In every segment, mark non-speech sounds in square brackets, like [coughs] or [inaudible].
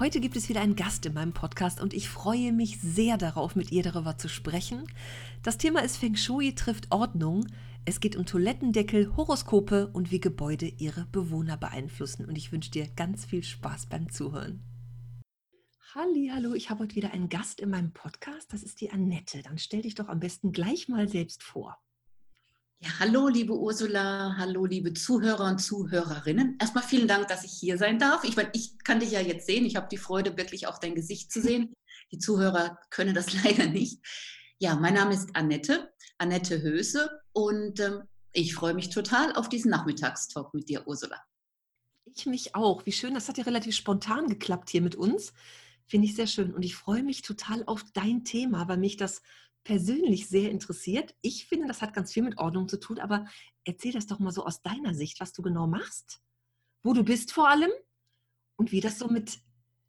Heute gibt es wieder einen Gast in meinem Podcast und ich freue mich sehr darauf, mit ihr darüber zu sprechen. Das Thema ist Feng Shui trifft Ordnung. Es geht um Toilettendeckel, Horoskope und wie Gebäude ihre Bewohner beeinflussen. Und ich wünsche dir ganz viel Spaß beim Zuhören. Halli, hallo, ich habe heute wieder einen Gast in meinem Podcast. Das ist die Annette. Dann stell dich doch am besten gleich mal selbst vor. Ja, hallo, liebe Ursula, hallo, liebe Zuhörer und Zuhörerinnen. Erstmal vielen Dank, dass ich hier sein darf. Ich meine, ich kann dich ja jetzt sehen. Ich habe die Freude, wirklich auch dein Gesicht zu sehen. Die Zuhörer können das [laughs] leider nicht. Ja, mein Name ist Annette, Annette Höse und ähm, ich freue mich total auf diesen Nachmittagstalk mit dir, Ursula. Ich mich auch. Wie schön, das hat ja relativ spontan geklappt hier mit uns. Finde ich sehr schön. Und ich freue mich total auf dein Thema, weil mich das persönlich sehr interessiert. Ich finde, das hat ganz viel mit Ordnung zu tun, aber erzähl das doch mal so aus deiner Sicht, was du genau machst, wo du bist vor allem und wie das so mit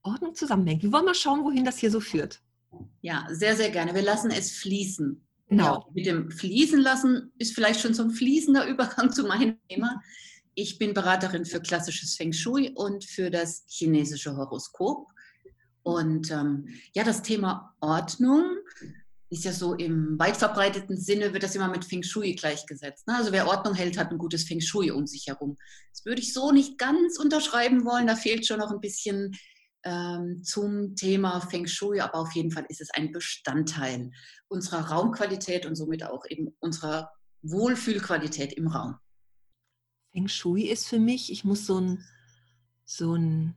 Ordnung zusammenhängt. Wir wollen mal schauen, wohin das hier so führt. Ja, sehr, sehr gerne. Wir lassen es fließen. Genau. Ja, mit dem Fließen lassen ist vielleicht schon so ein fließender [laughs] Übergang zu meinem Thema. Ich bin Beraterin für klassisches Feng Shui und für das chinesische Horoskop. Und ähm, ja, das Thema Ordnung ist ja so im weit verbreiteten Sinne, wird das immer mit Feng Shui gleichgesetzt. Ne? Also wer Ordnung hält, hat ein gutes Feng Shui um sich herum. Das würde ich so nicht ganz unterschreiben wollen. Da fehlt schon noch ein bisschen ähm, zum Thema Feng Shui, aber auf jeden Fall ist es ein Bestandteil unserer Raumqualität und somit auch eben unserer Wohlfühlqualität im Raum. Feng Shui ist für mich, ich muss so ein, so ein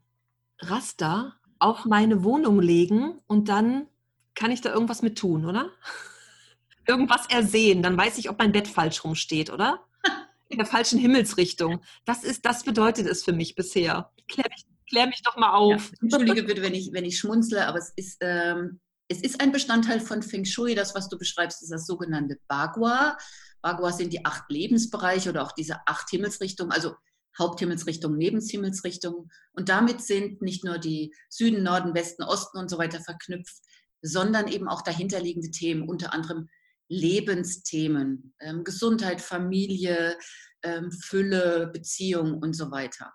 Raster auf meine Wohnung legen und dann kann ich da irgendwas mit tun, oder? [laughs] irgendwas ersehen, dann weiß ich, ob mein Bett falsch rumsteht, oder? [laughs] In der falschen Himmelsrichtung. Das ist, das bedeutet es für mich bisher. Klär mich, klär mich doch mal auf. Ja, Entschuldige bitte, wenn ich, wenn ich schmunzle, aber es ist, ähm, es ist ein Bestandteil von Feng Shui. Das, was du beschreibst, ist das sogenannte Bagua. Bagua sind die acht Lebensbereiche oder auch diese acht Himmelsrichtungen, also Haupthimmelsrichtungen, Nebenhimmelsrichtungen. Und damit sind nicht nur die Süden, Norden, Westen, Osten und so weiter verknüpft, sondern eben auch dahinterliegende Themen, unter anderem Lebensthemen, ähm, Gesundheit, Familie, ähm, Fülle, Beziehung und so weiter.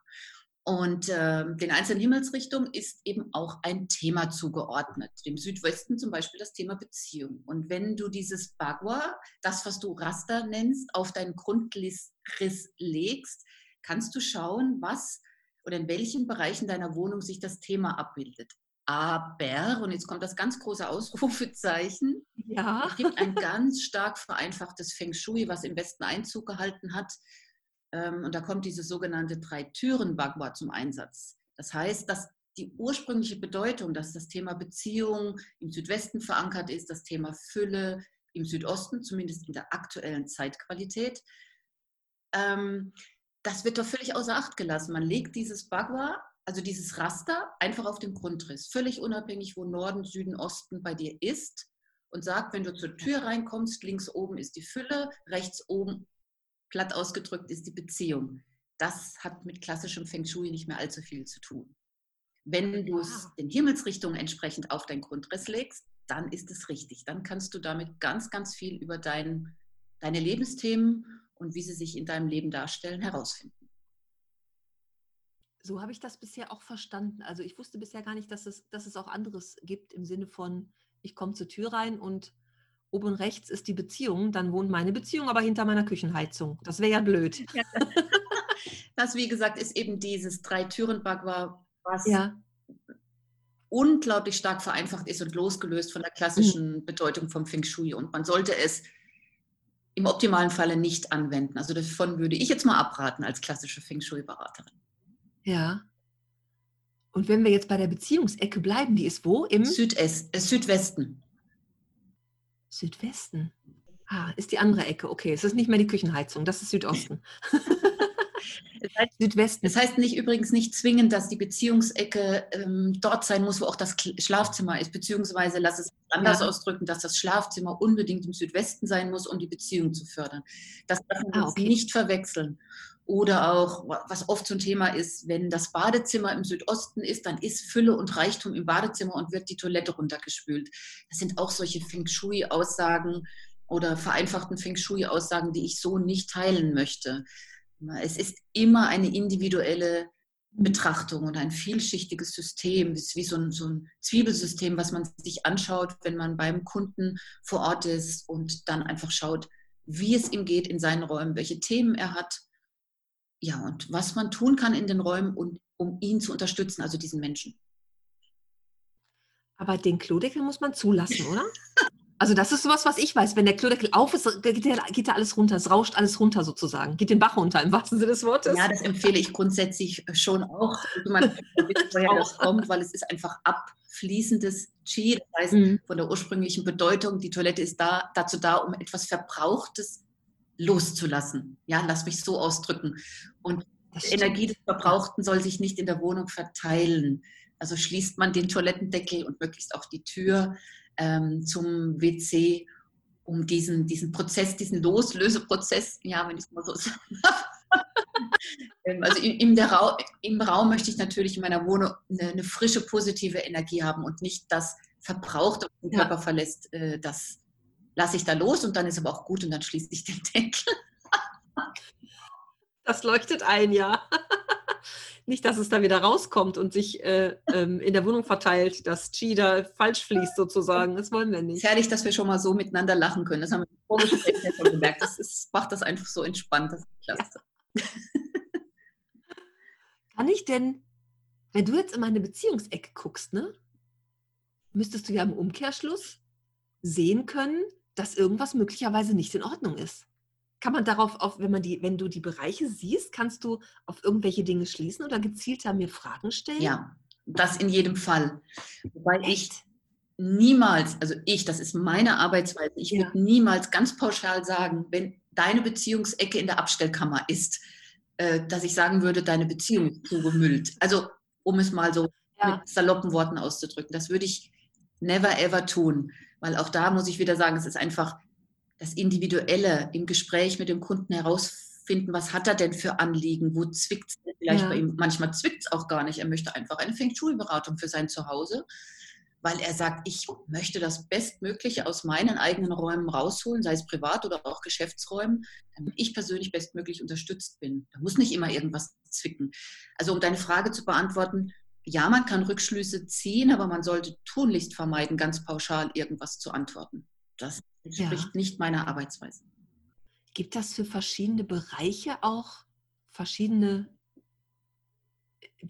Und äh, den einzelnen Himmelsrichtungen ist eben auch ein Thema zugeordnet. Dem Südwesten zum Beispiel das Thema Beziehung. Und wenn du dieses Bagua, das, was du Raster nennst, auf deinen Grundriss legst, kannst du schauen, was oder in welchen Bereichen deiner Wohnung sich das Thema abbildet. Aber, und jetzt kommt das ganz große Ausrufezeichen, ja. es gibt ein ganz stark vereinfachtes Feng Shui, was im Westen Einzug gehalten hat. Ähm, und da kommt diese sogenannte Drei-Türen-Bagua zum Einsatz. Das heißt, dass die ursprüngliche Bedeutung, dass das Thema Beziehung im Südwesten verankert ist, das Thema Fülle im Südosten, zumindest in der aktuellen Zeitqualität, ähm, das wird doch völlig außer Acht gelassen. Man legt dieses Bagua also dieses Raster einfach auf dem Grundriss, völlig unabhängig, wo Norden, Süden, Osten bei dir ist und sagt, wenn du zur Tür reinkommst, links oben ist die Fülle, rechts oben, platt ausgedrückt, ist die Beziehung. Das hat mit klassischem Feng Shui nicht mehr allzu viel zu tun. Wenn du es wow. den Himmelsrichtungen entsprechend auf deinen Grundriss legst, dann ist es richtig. Dann kannst du damit ganz, ganz viel über dein, deine Lebensthemen und wie sie sich in deinem Leben darstellen herausfinden. So habe ich das bisher auch verstanden. Also ich wusste bisher gar nicht, dass es, dass es auch anderes gibt im Sinne von, ich komme zur Tür rein und oben rechts ist die Beziehung, dann wohnt meine Beziehung aber hinter meiner Küchenheizung. Das wäre ja blöd. [laughs] Das, wie gesagt, ist eben dieses Drei-Türen-Bagua, was ja. unglaublich stark vereinfacht ist und losgelöst von der klassischen mhm. Bedeutung vom Feng Shui. Und man sollte es im optimalen Falle nicht anwenden. Also davon würde ich jetzt mal abraten als klassische Feng Shui-Beraterin. Ja. Und wenn wir jetzt bei der Beziehungsecke bleiben, die ist wo? Im Südest, äh, Südwesten. Südwesten. Ah, ist die andere Ecke. Okay, es ist nicht mehr die Küchenheizung, das ist Südosten. [laughs] Das heißt, Südwesten. Das heißt nicht übrigens nicht zwingend, dass die Beziehungsecke ähm, dort sein muss, wo auch das Schlafzimmer ist, beziehungsweise lass es anders ja. ausdrücken, dass das Schlafzimmer unbedingt im Südwesten sein muss, um die Beziehung zu fördern. Das darf man ah, okay. nicht verwechseln. Oder auch, was oft so ein Thema ist, wenn das Badezimmer im Südosten ist, dann ist Fülle und Reichtum im Badezimmer und wird die Toilette runtergespült. Das sind auch solche Feng Shui-Aussagen oder vereinfachten Feng Shui-Aussagen, die ich so nicht teilen möchte. Es ist immer eine individuelle Betrachtung und ein vielschichtiges System. Ist wie so ein, so ein, Zwiebelsystem, was man sich anschaut, wenn man beim Kunden vor Ort ist und dann einfach schaut, wie es ihm geht in seinen Räumen, welche Themen er hat ja, und was man tun kann in den Räumen, um, um ihn zu unterstützen, also diesen Menschen. Aber den Klodeckel muss man zulassen, oder? Also das ist sowas, was ich weiß. Wenn der Klodeckel auf ist, geht, der, geht da alles runter. Es rauscht alles runter sozusagen. Geht den Bach runter im wahrsten Sinne des Wortes. Ja, das empfehle ich grundsätzlich schon auch. Man [laughs] weiß, woher das kommt, weil es ist einfach abfließendes Qi. Das heißt, mhm. von der ursprünglichen Bedeutung, die Toilette ist da, dazu da, um etwas Verbrauchtes loszulassen. Ja, lass mich so ausdrücken. Und die Energie des Verbrauchten soll sich nicht in der Wohnung verteilen. Also schließt man den Toilettendeckel und möglichst auch die Tür ähm, zum WC, um diesen, diesen Prozess, diesen Loslöseprozess, ja, wenn ich es mal so sage. [laughs] Ähm, also im, Ra im, Raum möchte ich natürlich in meiner Wohnung eine, eine, frische, positive Energie haben und nicht das Verbrauchte, was den Körper verlässt, äh, das lasse ich da los und dann ist aber auch gut und dann schließe ich den Deckel. [laughs] Das leuchtet ein, ja. [laughs] Nicht, dass es da wieder rauskommt und sich äh, ähm, in der Wohnung verteilt, dass Chi da falsch fließt sozusagen. Das wollen wir nicht. Es ist herrlich, dass wir schon mal so miteinander lachen können. Das haben wir Vorgespräch schon gemerkt. Das ist, macht das einfach so entspannt. Das ist klasse. Ja. [laughs] Kann ich denn, wenn du jetzt in meine Beziehungsecke guckst, ne, müsstest du ja im Umkehrschluss sehen können, dass irgendwas möglicherweise nicht in Ordnung ist. Kann man darauf, auf, wenn man die, wenn du die Bereiche siehst, kannst du auf irgendwelche Dinge schließen oder gezielter mir Fragen stellen? Ja, das in jedem Fall. Wobei ich niemals, also ich, das ist meine Arbeitsweise, ich ja. würde niemals ganz pauschal sagen, wenn deine Beziehungsecke in der Abstellkammer ist, äh, dass ich sagen würde, deine Beziehung ist zugemüllt. Also um es mal so ja. mit saloppen Worten auszudrücken, das würde ich never ever tun. Weil auch da muss ich wieder sagen, es ist einfach das Individuelle im Gespräch mit dem Kunden herausfinden, was hat er denn für Anliegen, wo zwickt es vielleicht ja. bei ihm. Manchmal zwickt es auch gar nicht. Er möchte einfach eine Feng Shui-Beratung für sein Zuhause, weil er sagt, ich möchte das Bestmögliche aus meinen eigenen Räumen rausholen, sei es privat oder auch Geschäftsräumen, damit ich persönlich bestmöglich unterstützt bin. Da muss nicht immer irgendwas zwicken. Also um deine Frage zu beantworten, ja, man kann Rückschlüsse ziehen, aber man sollte tunlichst vermeiden, ganz pauschal irgendwas zu antworten. Das entspricht ja. nicht meiner Arbeitsweise. Gibt das für verschiedene Bereiche auch verschiedene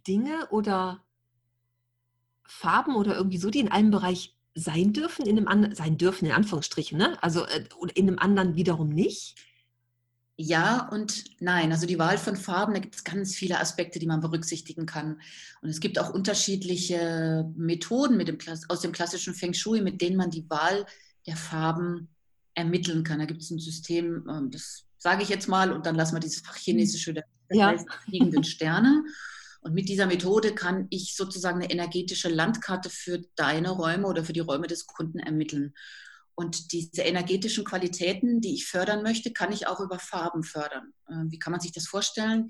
Dinge oder Farben oder irgendwie so, die in einem Bereich sein dürfen, in einem anderen, sein dürfen in Anführungsstrichen, ne? Also äh, in einem anderen wiederum nicht? Ja und nein. Also die Wahl von Farben, da gibt es ganz viele Aspekte, die man berücksichtigen kann. Und es gibt auch unterschiedliche Methoden dem, aus dem klassischen Feng Shui, mit denen man die Wahl der Farben ermitteln kann. Da gibt es ein System, ähm, das sage ich jetzt mal, und dann lassen wir dieses Fachchinesische der ja. fliegenden Sterne. Und mit dieser Methode kann ich sozusagen eine energetische Landkarte für deine Räume oder für die Räume des Kunden ermitteln. Und diese energetischen Qualitäten, die ich fördern möchte, kann ich auch über Farben fördern. Ähm, wie kann man sich das vorstellen?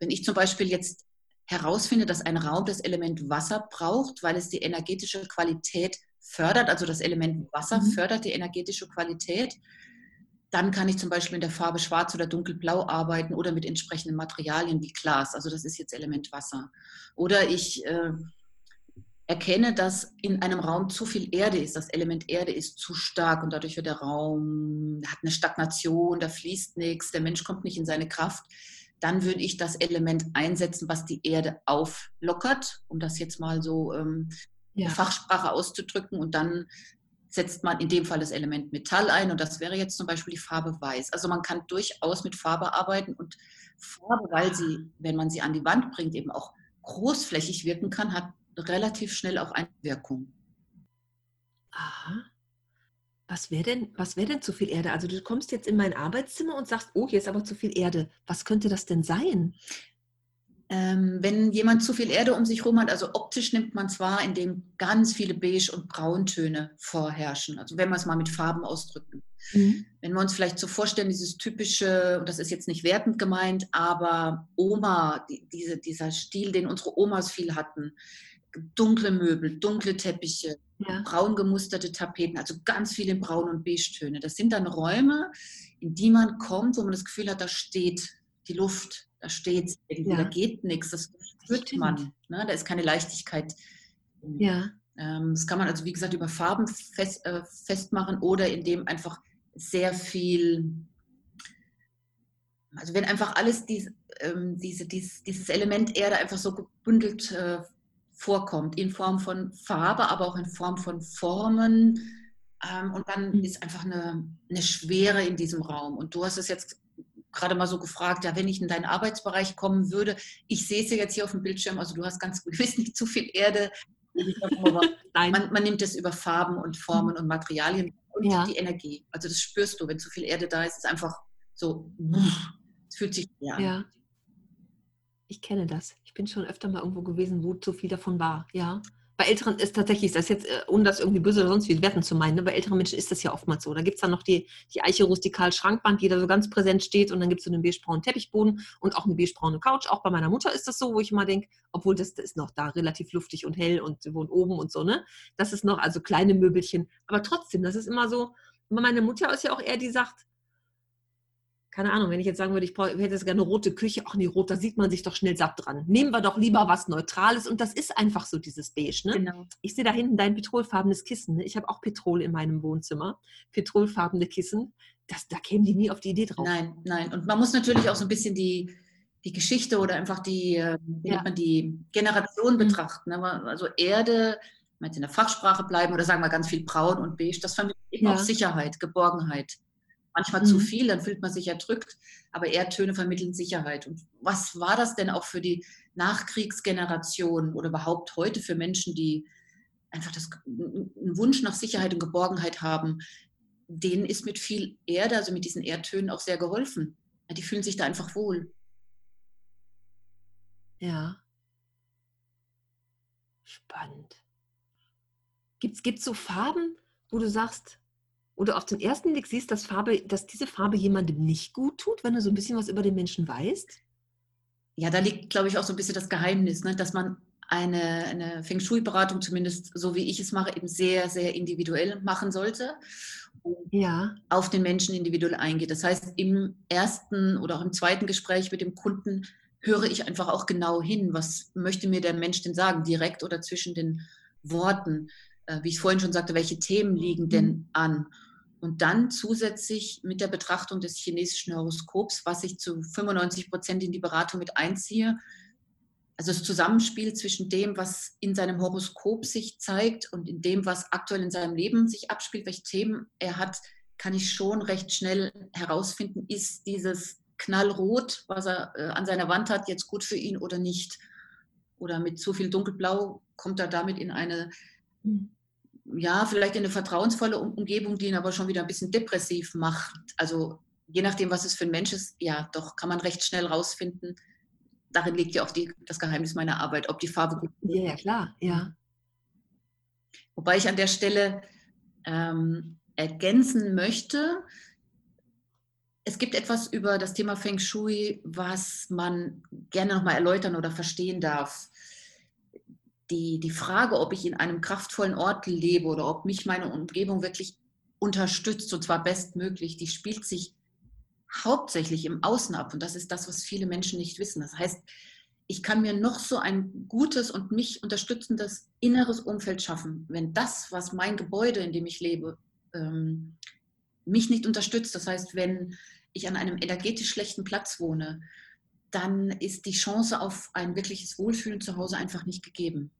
Wenn ich zum Beispiel jetzt herausfinde, dass ein Raum das Element Wasser braucht, weil es die energetische Qualität fördert, also das Element Wasser mhm. fördert die energetische Qualität, dann kann ich zum Beispiel in der Farbe Schwarz oder Dunkelblau arbeiten oder mit entsprechenden Materialien wie Glas. Also das ist jetzt Element Wasser. Oder ich äh, erkenne, dass in einem Raum zu viel Erde ist. Das Element Erde ist zu stark und dadurch wird der Raum, hat eine Stagnation, da fließt nichts, der Mensch kommt nicht in seine Kraft. Dann würde ich das Element einsetzen, was die Erde auflockert, um das jetzt mal so ähm, ja. Fachsprache auszudrücken. Und dann setzt man in dem Fall das Element Metall ein und das wäre jetzt zum Beispiel die Farbe Weiß. Also man kann durchaus mit Farbe arbeiten und Farbe, weil sie, wenn man sie an die Wand bringt, eben auch großflächig wirken kann, hat relativ schnell auch eine Wirkung. Aha. Was wäre denn, was wäre denn zu viel Erde? Also du kommst jetzt in mein Arbeitszimmer und sagst, oh, hier ist aber zu viel Erde. Was könnte das denn sein? Ähm, wenn jemand zu viel Erde um sich herum hat, also optisch nimmt man zwar, indem ganz viele Beige- und Brauntöne vorherrschen. Also wenn wir es mal mit Farben ausdrücken. Mhm. Wenn wir uns vielleicht so vorstellen, dieses typische, und das ist jetzt nicht wertend gemeint, aber Oma, die, diese, dieser Stil, den unsere Omas viel hatten, dunkle Möbel, dunkle Teppiche, ja. braun gemusterte Tapeten, also ganz viel in Braun- und Beige-Töne. Das sind dann Räume, in die man kommt, wo man das Gefühl hat, da steht die Luft, da steht irgendwie, ja. da geht nichts, das spürt man. Ne? Da ist keine Leichtigkeit. Ja. Ähm, das kann man also, wie gesagt, über Farben fest, äh, festmachen oder indem einfach sehr viel, also wenn einfach alles dies, ähm, diese, dies, dieses Element Erde einfach so gebündelt äh, vorkommt, in Form von Farbe, aber auch in Form von Formen. Ähm, und dann mhm. ist einfach eine, eine Schwere in diesem Raum. Und du hast es jetzt gerade mal so gefragt, ja, wenn ich in deinen Arbeitsbereich kommen würde, ich sehe es ja jetzt hier auf dem Bildschirm, also du hast ganz [laughs] gewiss nicht zu viel Erde. man, man, nimmt es über Farben und Formen mhm. und Materialien und ja. die Energie. Also das spürst du, wenn zu viel Erde da ist, ist einfach so, es fühlt sich ja an. Ja. Ich kenne das. Ich bin schon öfter mal irgendwo gewesen, wo zu viel davon war. Ja. Bei Älteren ist tatsächlich, das jetzt, äh, ohne das irgendwie böse oder sonst wie werten zu meinen, ne? bei älteren Menschen ist das ja oftmals so. Da gibt es dann noch die, die Eiche rustikal Schrankband, die da so ganz präsent steht und dann gibt es so einen beigebraunen Teppichboden und auch eine beigebraune Couch. Auch bei meiner Mutter ist das so, wo ich immer denke, obwohl das, das ist noch da relativ luftig und hell und sie wohnt oben und so, ne? Das ist noch, also kleine Möbelchen. Aber trotzdem, das ist immer so, meine Mutter ist ja auch eher, die sagt, keine Ahnung, wenn ich jetzt sagen würde, ich, hätte jetzt gerne eine rote Küche, ach nee, rot, da sieht man sich doch schnell satt dran. Nehmen wir doch lieber was Neutrales und das ist einfach so dieses Beige. Ne? Genau. Ich sehe da hinten dein petrolfarbenes Kissen. Ne? Ich habe auch Petrol in meinem Wohnzimmer, petrolfarbene Kissen. Das, da kämen die nie auf die Idee drauf. Nein, nein. Und man muss natürlich auch so ein bisschen die, die Geschichte oder einfach die, äh, ja. die Generation mhm. betrachten. Ne? Also Erde, wenn wir in der Fachsprache bleiben oder sagen wir ganz viel Braun und Beige, das vermittelt eben ja. auch Sicherheit, Geborgenheit manchmal mhm. zu viel, dann fühlt man sich erdrückt, aber Erdtöne vermitteln Sicherheit. Und was war das denn auch für die Nachkriegsgeneration oder überhaupt heute für Menschen, die einfach das, einen Wunsch nach Sicherheit und Geborgenheit haben? Denen ist mit viel Erde, also mit diesen Erdtönen auch sehr geholfen. Die fühlen sich da einfach wohl. Ja. Spannend. Gibt es so Farben, wo du sagst, oder auf den ersten Blick siehst, dass, Farbe, dass diese Farbe jemandem nicht gut tut, wenn du so ein bisschen was über den Menschen weißt? Ja, da liegt, glaube ich, auch so ein bisschen das Geheimnis, ne? dass man eine, eine Feng Shui-Beratung, zumindest so wie ich es mache, eben sehr, sehr individuell machen sollte und ja. auf den Menschen individuell eingeht. Das heißt, im ersten oder auch im zweiten Gespräch mit dem Kunden höre ich einfach auch genau hin, was möchte mir der Mensch denn sagen, direkt oder zwischen den Worten. Äh, wie ich vorhin schon sagte, welche Themen liegen denn mhm. an? Und dann zusätzlich mit der Betrachtung des chinesischen Horoskops, was ich zu 95 Prozent in die Beratung mit einziehe, also das Zusammenspiel zwischen dem, was in seinem Horoskop sich zeigt und in dem, was aktuell in seinem Leben sich abspielt, welche Themen er hat, kann ich schon recht schnell herausfinden, ist dieses Knallrot, was er äh, an seiner Wand hat, jetzt gut für ihn oder nicht. Oder mit zu viel Dunkelblau kommt er damit in eine hm ja, vielleicht in eine vertrauensvolle Umgebung, die ihn aber schon wieder ein bisschen depressiv macht. Also je nachdem, was es für ein Mensch ist, ja, doch kann man recht schnell rausfinden. Darin liegt ja auch die, das Geheimnis meiner Arbeit, ob die Farbe gut ist. Ja, ja, klar, ja. Wobei ich an der Stelle ähm, ergänzen möchte, es gibt etwas über das Thema Feng Shui, was man gerne nochmal erläutern oder verstehen darf die, die Frage, ob ich in einem kraftvollen Ort lebe oder ob mich meine Umgebung wirklich unterstützt, und zwar bestmöglich, die spielt sich hauptsächlich im Außen ab. Und das ist das, was viele Menschen nicht wissen. Das heißt, ich kann mir noch so ein gutes und mich unterstützendes inneres Umfeld schaffen, wenn das, was mein Gebäude, in dem ich lebe, ähm, mich nicht unterstützt. Das heißt, wenn ich an einem energetisch schlechten Platz wohne, dann ist die Chance auf ein wirkliches Wohlfühlen zu Hause einfach nicht gegeben.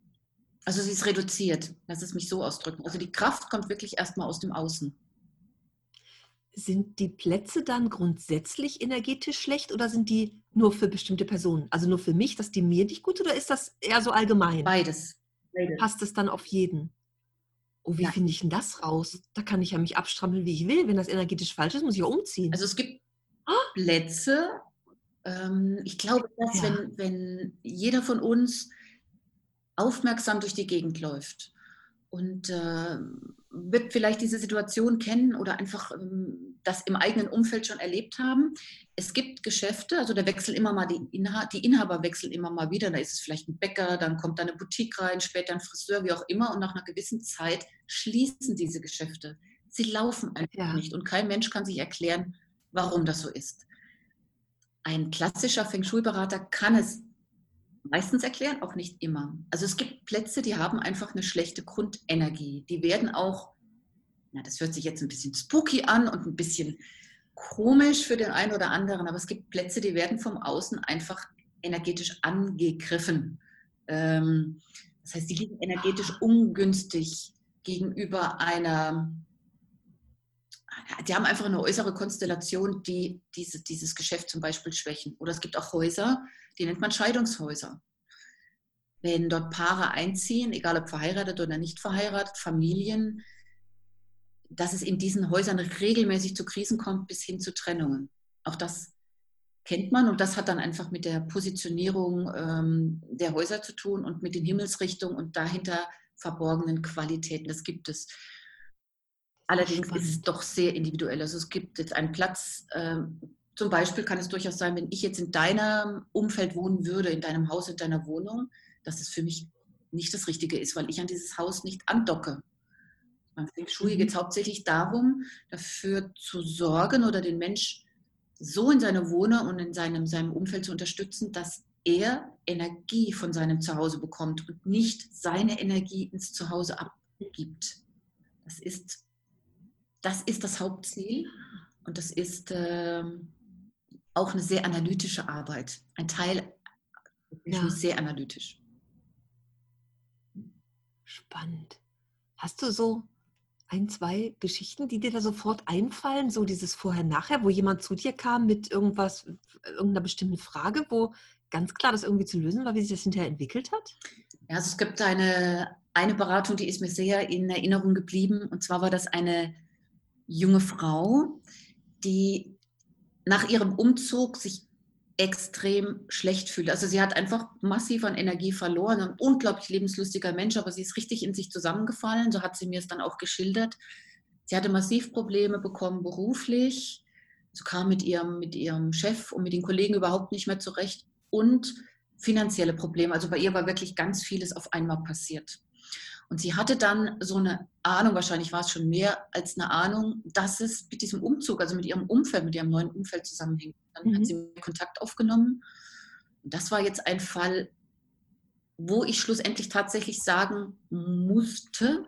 Also sie ist reduziert, lass es mich so ausdrücken. Also die Kraft kommt wirklich erstmal aus dem Außen. Sind die Plätze dann grundsätzlich energetisch schlecht oder sind die nur für bestimmte Personen? Also nur für mich, dass die mir nicht gut oder ist das eher so allgemein? Beides. Beides. Passt es dann auf jeden? Oh, wie Ja. finde ich denn das raus? Da kann ich ja mich abstrampeln, wie ich will. Wenn das energetisch falsch ist, muss ich ja umziehen. Also es gibt Plätze, ähm, ich glaube, dass Ja. wenn, wenn jeder von uns aufmerksam durch die Gegend läuft und äh, wird vielleicht diese Situation kennen oder einfach ähm, das im eigenen Umfeld schon erlebt haben. Es gibt Geschäfte, also da wechseln immer mal die, Inha die Inhaber wechseln immer mal wieder. Da ist es vielleicht ein Bäcker, dann kommt da eine Boutique rein, später ein Friseur, wie auch immer. Und nach einer gewissen Zeit schließen diese Geschäfte. Sie laufen einfach Ja. nicht und kein Mensch kann sich erklären, warum das so ist. Ein klassischer Feng Shui-Berater kann es meistens erklären, auch nicht immer. Also es gibt Plätze, die haben einfach eine schlechte Grundenergie. Die werden auch, na, das hört sich jetzt ein bisschen spooky an und ein bisschen komisch für den einen oder anderen, aber es gibt Plätze, die werden vom Außen einfach energetisch angegriffen. Ähm, das heißt, die liegen energetisch ungünstig gegenüber einer, die haben einfach eine äußere Konstellation, die diese, dieses Geschäft zum Beispiel schwächen. Oder es gibt auch Häuser, die nennt man Scheidungshäuser. Wenn dort Paare einziehen, egal ob verheiratet oder nicht verheiratet, Familien, dass es in diesen Häusern regelmäßig zu Krisen kommt, bis hin zu Trennungen. Auch das kennt man und das hat dann einfach mit der Positionierung ähm, der Häuser zu tun und mit den Himmelsrichtungen und dahinter verborgenen Qualitäten. Das gibt es. Allerdings Spannend. ist es doch sehr individuell. Also es gibt jetzt einen Platz, ähm, zum Beispiel kann es durchaus sein, wenn ich jetzt in deinem Umfeld wohnen würde, in deinem Haus, in deiner Wohnung, dass es für mich nicht das Richtige ist, weil ich an dieses Haus nicht andocke. Beim Feng Shui geht es hauptsächlich darum, dafür zu sorgen oder den Mensch so in seine Wohnung und in seinem, seinem Umfeld zu unterstützen, dass er Energie von seinem Zuhause bekommt und nicht seine Energie ins Zuhause abgibt. Das ist das, ist das Hauptziel und das ist ähm, auch eine sehr analytische Arbeit. Ein Teil Ja. ist sehr analytisch. Spannend. Hast du so ein, zwei Geschichten, die dir da sofort einfallen? So dieses Vorher-Nachher, wo jemand zu dir kam mit irgendwas, irgendeiner bestimmten Frage, wo ganz klar das irgendwie zu lösen war, wie sich das hinterher entwickelt hat? Ja, also es gibt eine, eine Beratung, die ist mir sehr in Erinnerung geblieben. Und zwar war das eine junge Frau, die nach ihrem Umzug sich extrem schlecht fühlt. Also sie hat einfach massiv an Energie verloren. Ein unglaublich lebenslustiger Mensch, aber sie ist richtig in sich zusammengefallen. So hat sie mir es dann auch geschildert. Sie hatte massiv Probleme bekommen beruflich. Sie kam mit ihrem, mit ihrem Chef und mit den Kollegen überhaupt nicht mehr zurecht. Und finanzielle Probleme. Also bei ihr war wirklich ganz vieles auf einmal passiert. Und sie hatte dann so eine Ahnung, wahrscheinlich war es schon mehr als eine Ahnung, dass es mit diesem Umzug, also mit ihrem Umfeld, mit ihrem neuen Umfeld zusammenhängt. Dann Mhm. hat sie Kontakt aufgenommen. Und das war jetzt ein Fall, wo ich schlussendlich tatsächlich sagen musste,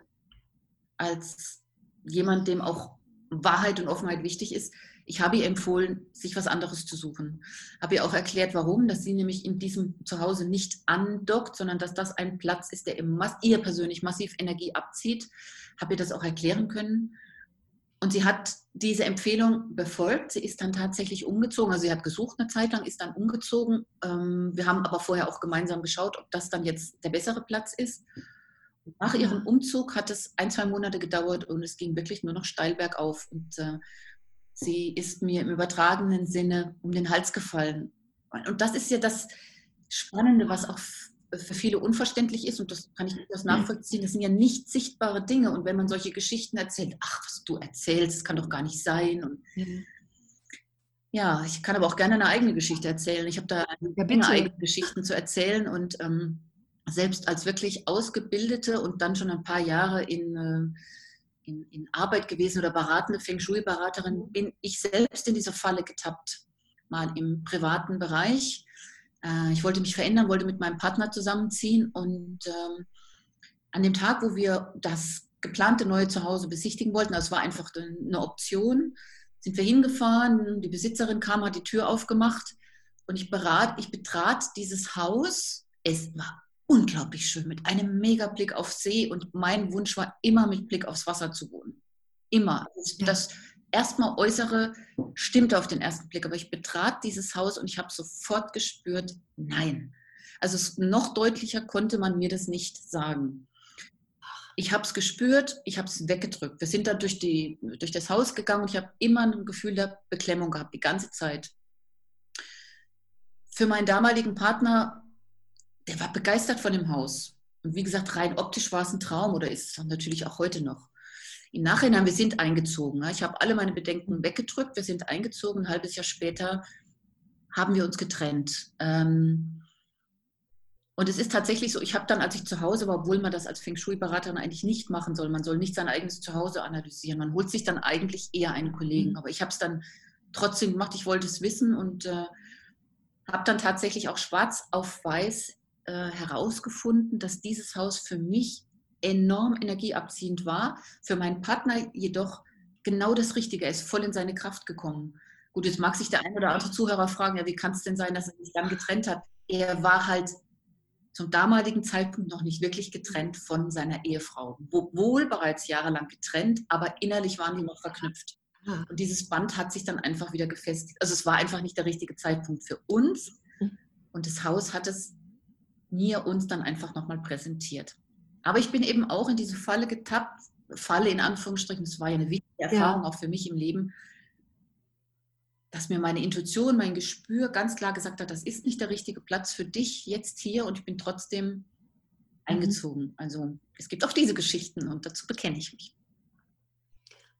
als jemand, dem auch Wahrheit und Offenheit wichtig ist, ich habe ihr empfohlen, sich was anderes zu suchen. Habe ihr auch erklärt, warum, dass sie nämlich in diesem Zuhause nicht andockt, sondern dass das ein Platz ist, der ihr persönlich massiv Energie abzieht. Habe ihr das auch erklären können. Und sie hat diese Empfehlung befolgt. Sie ist dann tatsächlich umgezogen. Also sie hat gesucht eine Zeit lang, ist dann umgezogen. Ähm, wir haben aber vorher auch gemeinsam geschaut, ob das dann jetzt der bessere Platz ist. Nach ihrem Umzug hat es ein, zwei Monate gedauert und es ging wirklich nur noch steil bergauf. Und äh, sie ist mir im übertragenen Sinne um den Hals gefallen. Und das ist ja das Spannende, was auch für viele unverständlich ist und das kann ich durchaus nachvollziehen. Das sind ja nicht sichtbare Dinge. Und wenn man solche Geschichten erzählt, ach, was du erzählst, das kann doch gar nicht sein. Und Mhm. ja, ich kann aber auch gerne eine eigene Geschichte erzählen. Ich habe da Ja, eine eigene Geschichten zu erzählen und ähm, selbst als wirklich ausgebildete und dann schon ein paar Jahre in, äh, in, in Arbeit gewesen oder beratende Feng Shui-Beraterin, bin ich selbst in diese Falle getappt, mal im privaten Bereich. Äh, ich wollte mich verändern, wollte mit meinem Partner zusammenziehen und ähm, an dem Tag, wo wir das geplante neue Zuhause besichtigen wollten, das war einfach eine Option, sind wir hingefahren, die Besitzerin kam, hat die Tür aufgemacht und ich, berat, ich betrat dieses Haus. Es war unglaublich schön mit einem mega Blick auf See und mein Wunsch war immer mit Blick aufs Wasser zu wohnen. Immer. Das, Ja. das erstmal Äußere stimmte auf den ersten Blick, aber ich betrat dieses Haus und ich habe sofort gespürt, nein. Also noch deutlicher konnte man mir das nicht sagen. Ich habe es gespürt, ich habe es weggedrückt. Wir sind dann durch, die, durch das Haus gegangen und ich habe immer ein Gefühl der Beklemmung gehabt, die ganze Zeit. Für meinen damaligen Partner, der war begeistert von dem Haus. Und wie gesagt, rein optisch war es ein Traum oder ist es natürlich auch heute noch. Im Nachhinein, wir sind eingezogen. Ich habe alle meine Bedenken weggedrückt. Wir sind eingezogen. Ein halbes Jahr später haben wir uns getrennt. Ähm, und es ist tatsächlich so, ich habe dann, als ich zu Hause war, obwohl man das als Feng Shui-Beraterin eigentlich nicht machen soll, man soll nicht sein eigenes Zuhause analysieren, man holt sich dann eigentlich eher einen Kollegen. Mhm. Aber ich habe es dann trotzdem gemacht, ich wollte es wissen und äh, habe dann tatsächlich auch schwarz auf weiß äh, herausgefunden, dass dieses Haus für mich enorm energieabziehend war, für meinen Partner jedoch genau das Richtige, er ist voll in seine Kraft gekommen. Gut, jetzt mag sich der ein oder andere Zuhörer fragen, ja, wie kann es denn sein, dass er sich dann getrennt hat? Er war halt zum damaligen Zeitpunkt noch nicht wirklich getrennt von seiner Ehefrau. Wohl bereits jahrelang getrennt, aber innerlich waren die noch verknüpft. Ah. Und dieses Band hat sich dann einfach wieder gefestigt. Also es war einfach nicht der richtige Zeitpunkt für uns. Hm. Und das Haus hat es mir uns dann einfach nochmal präsentiert. Aber ich bin eben auch in diese Falle getappt, Falle in Anführungsstrichen, es war ja eine wichtige Erfahrung ja. auch für mich im Leben, dass mir meine Intuition, mein Gespür ganz klar gesagt hat, das ist nicht der richtige Platz für dich jetzt hier und ich bin trotzdem mhm. eingezogen. Also es gibt auch diese Geschichten und dazu bekenne ich mich.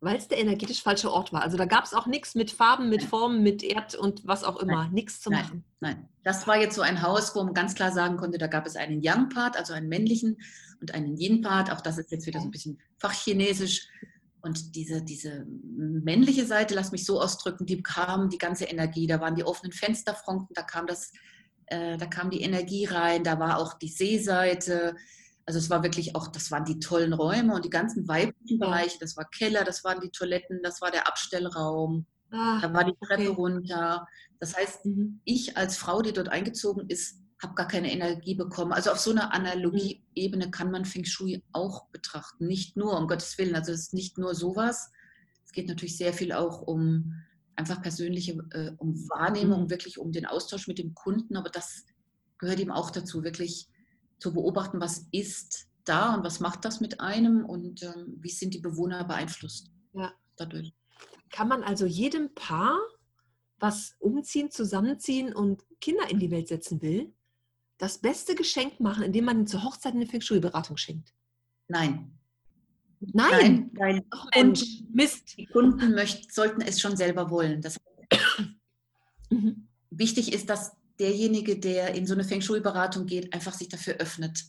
Weil es der energetisch falsche Ort war. Also da gab es auch nichts mit Farben, mit Formen, mit Erd und was auch immer. Nichts zu nein, machen. Nein, das war jetzt so ein Haus, wo man ganz klar sagen konnte, da gab es einen Yang-Part, also einen männlichen und einen Yin-Part. Auch das ist jetzt wieder so ein bisschen fachchinesisch. Und diese, diese männliche Seite, lass mich so ausdrücken, die kam die ganze Energie. Da waren die offenen Fensterfronten, da kam, das, äh, da kam die Energie rein, da war auch die Seeseite. Also es war wirklich auch, das waren die tollen Räume und die ganzen weiblichen Bereiche. Das war Keller, das waren die Toiletten, das war der Abstellraum, ah, da war die Treppe okay. runter. Das heißt, mhm. ich als Frau, die dort eingezogen ist, habe gar keine Energie bekommen. Also auf so einer Analogieebene kann man Feng Shui auch betrachten. Nicht nur, um Gottes Willen, also es ist nicht nur sowas. Es geht natürlich sehr viel auch um einfach persönliche, äh, um Wahrnehmung, mhm. wirklich um den Austausch mit dem Kunden. Aber das gehört ihm auch dazu, wirklich zu beobachten, was ist da und was macht das mit einem und ähm, wie sind die Bewohner beeinflusst ja. dadurch. Kann man also jedem Paar, was umziehen, zusammenziehen und Kinder in die Welt setzen will, das beste Geschenk machen, indem man zur Hochzeit eine Feng Shui-Beratung schenkt? Nein. Nein? Nein, weil Ach, Mensch, Mist. die Kunden möchten, sollten es schon selber wollen. Das [coughs] mhm. Wichtig ist, dass derjenige, der in so eine Feng Shui-Beratung geht, einfach sich dafür öffnet.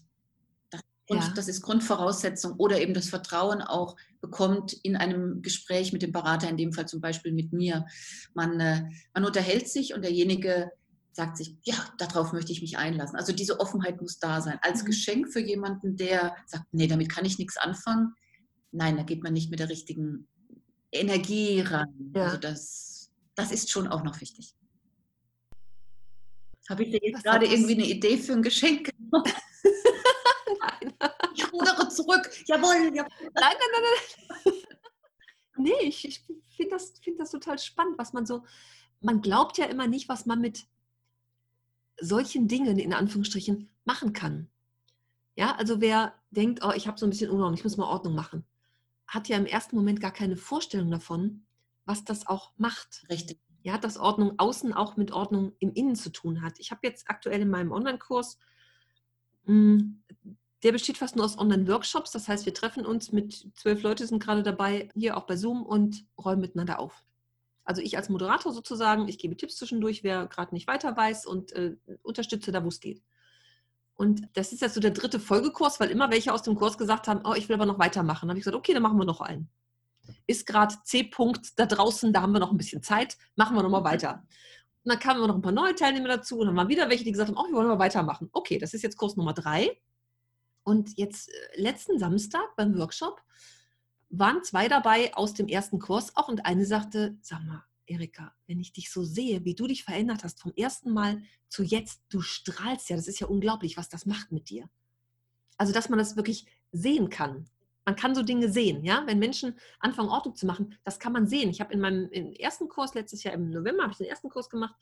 Das, ja. das ist Grundvoraussetzung oder eben das Vertrauen auch bekommt in einem Gespräch mit dem Berater, in dem Fall zum Beispiel mit mir. Man, äh, man unterhält sich und derjenige sagt sich, ja, darauf möchte ich mich einlassen. Also diese Offenheit muss da sein. Als mhm. Geschenk für jemanden, der sagt, nee, damit kann ich nichts anfangen. Nein, da geht man nicht mit der richtigen Energie ran. Ja. Also das, das ist schon auch noch wichtig. Habe ich dir jetzt gerade irgendwie eine Idee für ein Geschenk [laughs] gemacht? nein. Ich rudere zurück. Jawohl, jawohl. Nein, nein, nein, nein. nee, ich, ich finde das, find das total spannend, was man so, man glaubt ja immer nicht, was man mit solchen Dingen in Anführungsstrichen machen kann. Ja, also wer denkt, oh, ich habe so ein bisschen Unordnung, ich muss mal Ordnung machen, hat ja im ersten Moment gar keine Vorstellung davon, was das auch macht. Richtig. Ja, dass Ordnung außen auch mit Ordnung im Innen zu tun hat. Ich habe jetzt aktuell in meinem Online-Kurs, hm, der besteht fast nur aus Online-Workshops. Das heißt, wir treffen uns mit zwölf Leute, sind gerade dabei, hier auch bei Zoom und räumen miteinander auf. Also ich als Moderator sozusagen, ich gebe Tipps zwischendurch, wer gerade nicht weiter weiß und äh, unterstütze da, wo es geht. Und das ist jetzt so der dritte Folgekurs, weil immer welche aus dem Kurs gesagt haben, oh, ich will aber noch weitermachen. Dann habe ich gesagt, okay, dann machen wir noch einen. Ist gerade C-Punkt da draußen, da haben wir noch ein bisschen Zeit, machen wir nochmal weiter. Und dann kamen noch ein paar neue Teilnehmer dazu und dann waren wieder welche, die gesagt haben, oh, wir wollen mal weitermachen. Okay, das ist jetzt Kurs Nummer drei. Und jetzt äh, letzten Samstag beim Workshop waren zwei dabei aus dem ersten Kurs auch und eine sagte, sag mal, Erika, wenn ich dich so sehe, wie du dich verändert hast vom ersten Mal zu jetzt, du strahlst ja, das ist ja unglaublich, was das macht mit dir. Also, dass man das wirklich sehen kann. Man kann so Dinge sehen, ja. Wenn Menschen anfangen, Ordnung zu machen, das kann man sehen. Ich habe in meinem ersten Kurs, letztes Jahr im November, habe ich den ersten Kurs gemacht,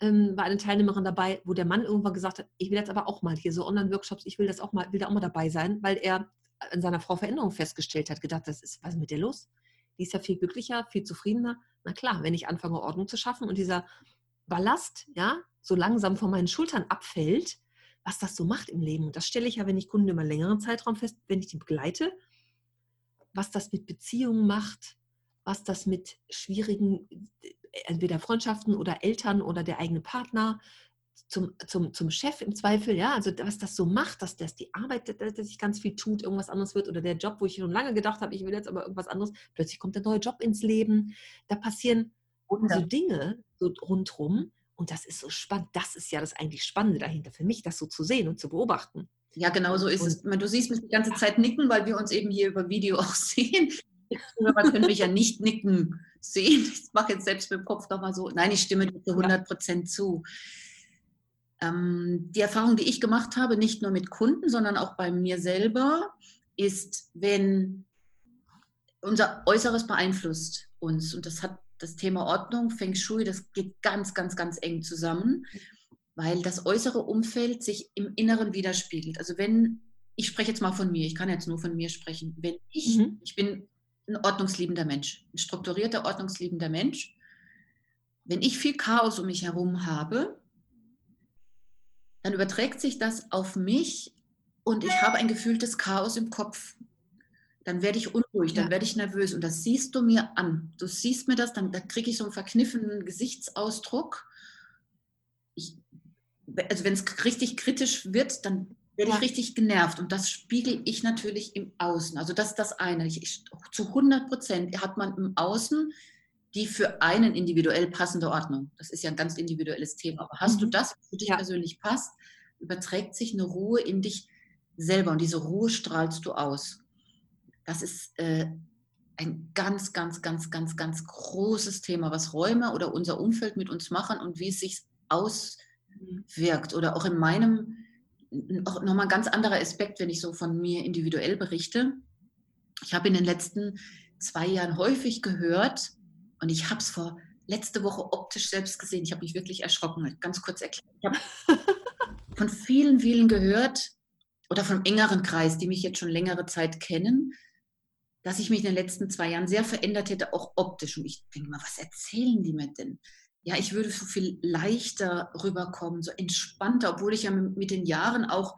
ähm, war eine Teilnehmerin dabei, wo der Mann irgendwann gesagt hat, ich will jetzt aber auch mal hier so Online-Workshops, ich will das auch mal, will da auch mal dabei sein, weil er an seiner Frau Veränderung festgestellt hat, gedacht, das ist, was ist mit der los? Die ist ja viel glücklicher, viel zufriedener. Na klar, wenn ich anfange, Ordnung zu schaffen und dieser Ballast, ja, so langsam von meinen Schultern abfällt, was das so macht im Leben. Und das stelle ich ja, wenn ich Kunden über einen längeren Zeitraum fest, wenn ich die begleite, was das mit Beziehungen macht, was das mit schwierigen, äh, entweder Freundschaften oder Eltern oder der eigene Partner, zum, zum, zum Chef im Zweifel, ja, also was das so macht, dass das die Arbeit, dass sich ganz viel tut, irgendwas anderes wird oder der Job, wo ich schon lange gedacht habe, ich will jetzt aber irgendwas anderes, plötzlich kommt der neue Job ins Leben, da passieren so Dinge so rundrum und das ist so spannend, das ist ja das eigentlich Spannende dahinter für mich, das so zu sehen und zu beobachten. Ja, genau so ist und, es. Du siehst mich die ganze Zeit nicken, weil wir uns eben hier über Video [laughs] auch sehen. Man können mich ja nicht nicken sehen. Ich mache jetzt selbst mit dem Kopf nochmal so. Nein, ich stimme dir zu 100 Prozent zu. Ähm, die Erfahrung, die ich gemacht habe, nicht nur mit Kunden, sondern auch bei mir selber, ist, wenn unser Äußeres beeinflusst uns, und das hat das Thema Ordnung, Feng Shui, das geht ganz, ganz, ganz eng zusammen, weil das äußere Umfeld sich im Inneren widerspiegelt. Also wenn, ich spreche jetzt mal von mir, ich kann jetzt nur von mir sprechen, wenn ich, mhm. ich bin ein ordnungsliebender Mensch, ein strukturierter, ordnungsliebender Mensch, wenn ich viel Chaos um mich herum habe, dann überträgt sich das auf mich und ich habe ein gefühltes Chaos im Kopf. Dann werde ich unruhig, dann ja. werde ich nervös und das siehst du mir an. Du siehst mir das, dann, dann kriege ich so einen verkniffenen Gesichtsausdruck. Ich, also wenn es richtig kritisch wird, dann werde ja. ich richtig genervt und das spiegel ich natürlich im Außen. Also das ist das eine. Ich, ich, zu 100 Prozent hat man im Außen die für einen individuell passende Ordnung. Das ist ja ein ganz individuelles Thema. Aber hast mhm. du das, was für dich ja. persönlich passt, überträgt sich eine Ruhe in dich selber und diese Ruhe strahlst du aus. Das ist äh, ein ganz, ganz, ganz, ganz, ganz großes Thema, was Räume oder unser Umfeld mit uns machen und wie es sich auswirkt. Oder auch in meinem, auch nochmal ein ganz anderer Aspekt, wenn ich so von mir individuell berichte. Ich habe in den letzten zwei Jahren häufig gehört, und ich habe es vor letzte Woche optisch selbst gesehen. Ich habe mich wirklich erschrocken. Ganz kurz erklärt. Ich habe [laughs] von vielen, vielen gehört oder vom engeren Kreis, die mich jetzt schon längere Zeit kennen, dass ich mich in den letzten zwei Jahren sehr verändert hätte, auch optisch. Und ich denke mal, was erzählen die mir denn? Ja, ich würde so viel leichter rüberkommen, so entspannter, obwohl ich ja mit den Jahren auch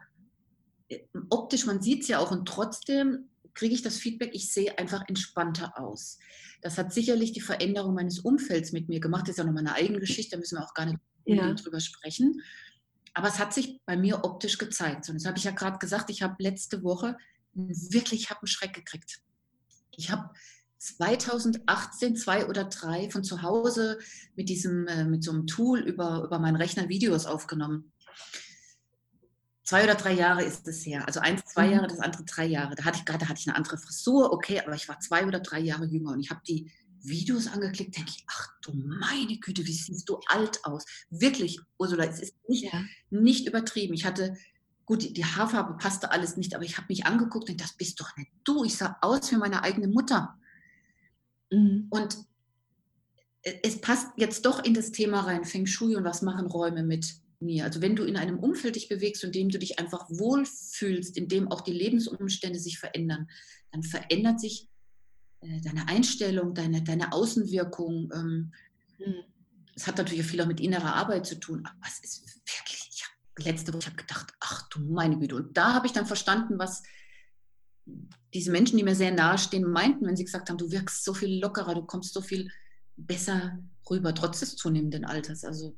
äh, optisch, man sieht es ja auch, und trotzdem kriege ich das Feedback, ich sehe einfach entspannter aus. Das hat sicherlich die Veränderung meines Umfelds mit mir gemacht. Das ist ja noch meine eigene Geschichte, da müssen wir auch gar nicht ja. drüber sprechen. Aber es hat sich bei mir optisch gezeigt. Und das habe ich ja gerade gesagt, ich habe letzte Woche wirklich hab einen Schreck gekriegt. Ich habe 2018 zwei oder drei von zu Hause mit diesem äh, mit so einem Tool über, über meinen Rechner Videos aufgenommen zwei oder drei Jahre ist es her. Also eins, zwei mhm. Jahre, das andere drei Jahre. Da hatte ich gerade hatte ich eine andere Frisur, okay, aber ich war zwei oder drei Jahre jünger und ich habe die Videos angeklickt, denke ich, ach du meine Güte, wie siehst du alt aus. Wirklich, Ursula, es ist nicht, ja. nicht übertrieben. Ich hatte, gut, die Haarfarbe passte alles nicht, aber ich habe mich angeguckt und das bist doch nicht du. Ich sah aus wie meine eigene Mutter. Mhm. Und äh, es passt jetzt doch in das Thema rein, Feng Shui und was machen Räume mit mir. Also wenn du in einem Umfeld dich bewegst, in dem du dich einfach wohlfühlst, in dem auch die Lebensumstände sich verändern, dann verändert sich äh, deine Einstellung, deine, deine Außenwirkung. Ähm, mhm. Es hat natürlich viel auch mit innerer Arbeit zu tun, aber es ist wirklich, letzte Woche, ich habe gedacht, ach du meine Güte. Und da habe ich dann verstanden, was diese Menschen, die mir sehr nahe stehen, meinten, wenn sie gesagt haben, du wirkst so viel lockerer, du kommst so viel besser rüber, trotz des zunehmenden Alters. Also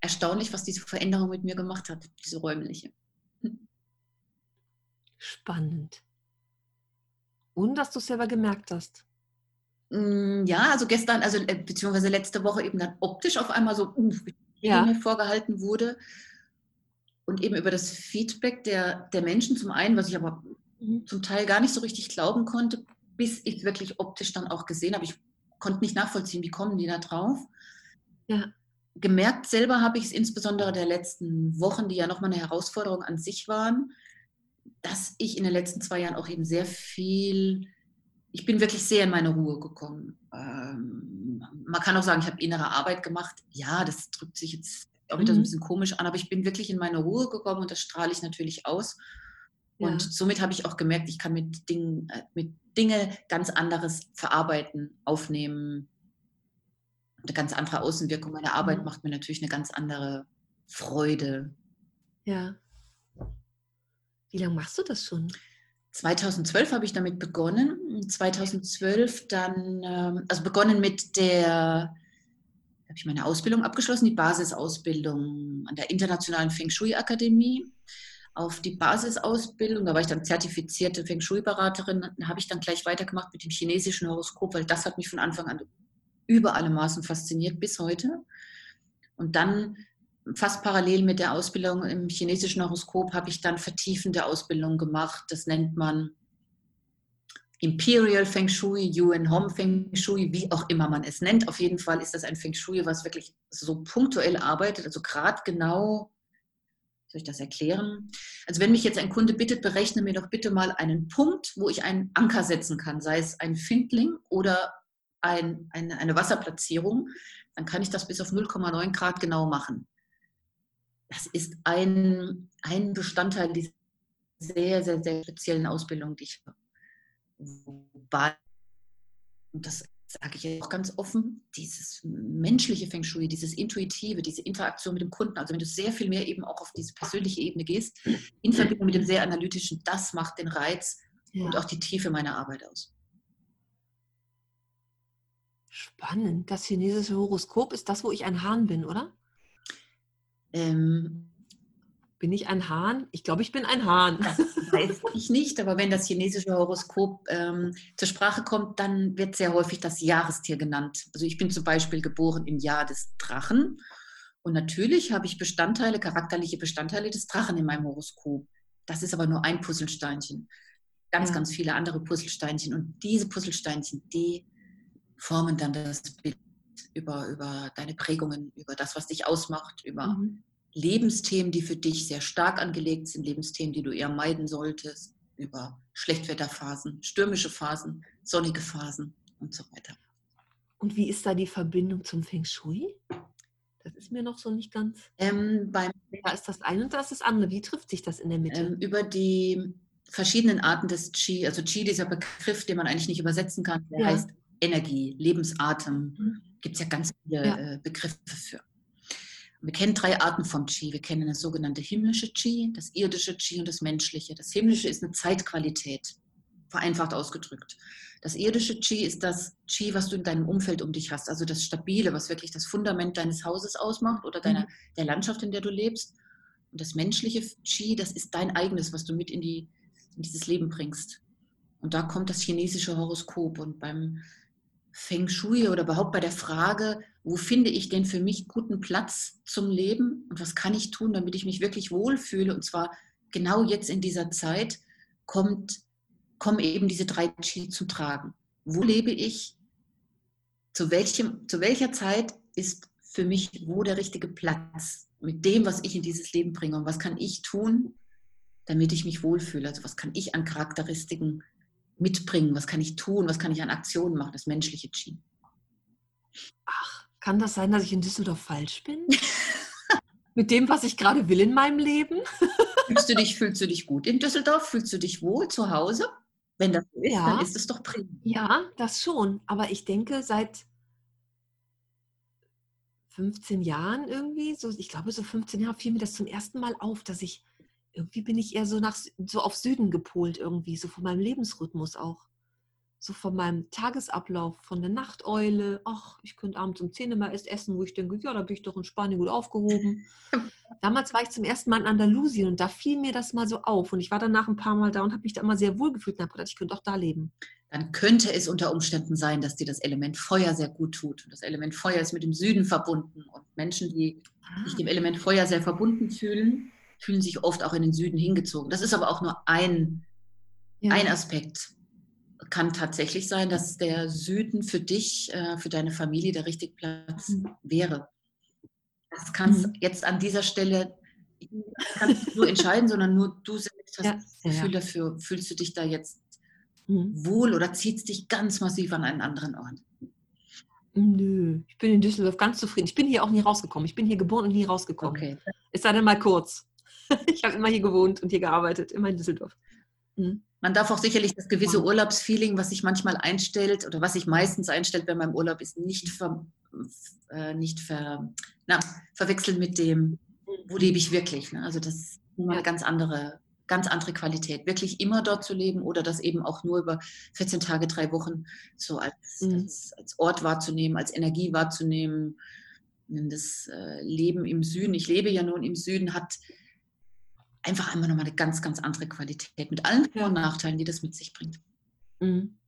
erstaunlich, was diese Veränderung mit mir gemacht hat, diese räumliche. Spannend. Und dass du es selber gemerkt hast. Hm, ja, also gestern, also äh, beziehungsweise letzte Woche eben dann optisch auf einmal so uh, ja. mir vorgehalten wurde. Und eben über das Feedback der, der Menschen zum einen, was ich aber mhm. zum Teil gar nicht so richtig glauben konnte, bis ich wirklich optisch dann auch gesehen habe. Ich konnte nicht nachvollziehen, wie kommen die da drauf. Ja gemerkt selber habe ich es insbesondere der letzten Wochen, die ja nochmal eine Herausforderung an sich waren, dass ich in den letzten zwei Jahren auch eben sehr viel, ich bin wirklich sehr in meine Ruhe gekommen. Ähm, man kann auch sagen, ich habe innere Arbeit gemacht. Ja, das drückt sich jetzt auch wieder so ein mhm. bisschen komisch an, aber ich bin wirklich in meine Ruhe gekommen und das strahle ich natürlich aus. Ja. Und somit habe ich auch gemerkt, ich kann mit Dingen, äh, mit Dinge ganz anderes verarbeiten, aufnehmen. Eine ganz andere Außenwirkung. Meine Arbeit mhm. macht mir natürlich eine ganz andere Freude. Ja. Wie lange machst du das schon? 2012 habe ich damit begonnen. 2012 dann, ähm, also begonnen mit der, habe ich meine Ausbildung abgeschlossen, die Basisausbildung an der Internationalen Feng Shui Akademie. Auf die Basisausbildung, da war ich dann zertifizierte Feng Shui-Beraterin, habe ich dann gleich weitergemacht mit dem chinesischen Horoskop, weil das hat mich von Anfang an über alle Maßen fasziniert bis heute. Und dann fast parallel mit der Ausbildung im chinesischen Horoskop habe ich dann vertiefende Ausbildung gemacht. Das nennt man Imperial Feng Shui, Yuan Hom Feng Shui, wie auch immer man es nennt. Auf jeden Fall ist das ein Feng Shui, was wirklich so punktuell arbeitet, also gerade genau, soll ich das erklären? Also wenn mich jetzt ein Kunde bittet, berechne mir doch bitte mal einen Punkt, wo ich einen Anker setzen kann, sei es ein Findling oder ein, eine, eine Wasserplatzierung, dann kann ich das bis auf 0,9 Grad genau machen das ist ein, ein Bestandteil dieser sehr, sehr, sehr speziellen Ausbildung, die ich habe. Wobei, und das sage ich auch ganz offen, dieses menschliche Feng Shui, dieses Intuitive, diese Interaktion mit dem Kunden, also wenn du sehr viel mehr eben auch auf diese persönliche Ebene gehst, in Verbindung mit dem sehr analytischen, das macht den Reiz ja. und auch die Tiefe meiner Arbeit aus. Spannend. Das chinesische Horoskop ist das, wo ich ein Hahn bin, oder? Ähm, bin ich ein Hahn? Ich glaube, ich bin ein Hahn. Das weiß ich nicht, aber wenn das chinesische Horoskop ähm, zur Sprache kommt, dann wird sehr häufig das Jahrestier genannt. Also ich bin zum Beispiel geboren im Jahr des Drachen. Und natürlich habe ich Bestandteile, charakterliche Bestandteile des Drachen in meinem Horoskop. Das ist aber nur ein Puzzlesteinchen. Ganz, ja. ganz viele andere Puzzlesteinchen. Und diese Puzzlesteinchen, die formen dann das Bild über, über deine Prägungen, über das, was dich ausmacht, über mhm. Lebensthemen, die für dich sehr stark angelegt sind, Lebensthemen, die du eher meiden solltest, über Schlechtwetterphasen, stürmische Phasen, sonnige Phasen und so weiter. Und wie ist da die Verbindung zum Feng Shui? Das ist mir noch so nicht ganz. Ähm, beim, da ist das eine und das ist das andere. Wie trifft sich das in der Mitte? Ähm, über die verschiedenen Arten des Qi, also Qi, dieser Begriff, den man eigentlich nicht übersetzen kann, der ja. heißt Energie, Lebensatem. Mhm gibt es ja ganz viele ja. Äh, Begriffe für. Wir kennen drei Arten von Qi. Wir kennen das sogenannte himmlische Qi, das irdische Qi und das menschliche. Das himmlische ist eine Zeitqualität, vereinfacht ausgedrückt. Das irdische Qi ist das Qi, was du in deinem Umfeld um dich hast, also das Stabile, was wirklich das Fundament deines Hauses ausmacht oder deiner, mhm. der Landschaft, in der du lebst. Und das menschliche Qi, das ist dein eigenes, was du mit in, die, in dieses Leben bringst. Und da kommt das chinesische Horoskop. Und beim Feng Shui oder überhaupt bei der Frage, wo finde ich denn für mich guten Platz zum Leben und was kann ich tun, damit ich mich wirklich wohlfühle und zwar genau jetzt in dieser Zeit kommt, kommen eben diese drei Qi zum Tragen. Wo lebe ich? Zu, welchem, zu welcher Zeit ist für mich wo der richtige Platz mit dem, was ich in dieses Leben bringe und was kann ich tun, damit ich mich wohlfühle? Also was kann ich an Charakteristiken mitbringen? Was kann ich tun? Was kann ich an Aktionen machen? Das menschliche Qi. Ach, kann das sein, dass ich in Düsseldorf falsch bin? [laughs] Mit dem, was ich gerade will in meinem Leben? fühlst, du dich, fühlst du dich gut in Düsseldorf? Fühlst du dich wohl zu Hause? Wenn das so ist, ja. dann ist es doch prima. Ja, das schon. Aber ich denke, seit 15 Jahren irgendwie, so, ich glaube, so 15 Jahre fiel mir das zum ersten Mal auf, dass ich irgendwie bin ich eher so nach so auf Süden gepolt irgendwie, so von meinem Lebensrhythmus auch. So von meinem Tagesablauf, von der Nachteule. Ach, ich könnte abends um 10 Uhr mal erst essen, wo ich denke, ja, da bin ich doch in Spanien gut aufgehoben. [laughs] Damals war ich zum ersten Mal in Andalusien und da fiel mir das mal so auf. Und ich war danach ein paar Mal da und habe mich da immer sehr wohl gefühlt und habe gedacht, ich könnte auch da leben. Dann könnte es unter Umständen sein, dass dir das Element Feuer sehr gut tut. Und das Element Feuer ist mit dem Süden verbunden. Und Menschen, die ah. sich dem Element Feuer sehr verbunden fühlen, fühlen sich oft auch in den Süden hingezogen. Das ist aber auch nur ein, ja. ein Aspekt. Kann tatsächlich sein, dass der Süden für dich, äh, für deine Familie der richtige Platz mhm. wäre. Das kannst mhm. jetzt an dieser Stelle kannst du entscheiden, sondern nur du selbst hast ja. das Gefühl ja. dafür, fühlst du dich da jetzt mhm. wohl oder zieht es dich ganz massiv an einen anderen Ort? Nö, ich bin in Düsseldorf ganz zufrieden. Ich bin hier auch nie rausgekommen. Ich bin hier geboren und nie rausgekommen. Okay. Es sei denn mal kurz. [laughs] ich habe immer hier gewohnt und hier gearbeitet, immer in Düsseldorf. Mhm. Man darf auch sicherlich das gewisse Urlaubsfeeling, was sich manchmal einstellt oder was sich meistens einstellt, man im Urlaub ist, nicht, ver, äh, nicht ver, na, verwechseln mit dem, wo lebe ich wirklich. Ne? Also das ist eine ganz andere, ganz andere Qualität. Wirklich immer dort zu leben oder das eben auch nur über 14 Tage, drei Wochen so als, mhm. als, als Ort wahrzunehmen, als Energie wahrzunehmen. Das äh, Leben im Süden, ich lebe ja nun im Süden, hat einfach einmal nochmal eine ganz, ganz andere Qualität mit allen Vor- und Nachteilen, die das mit sich bringt. Mhm.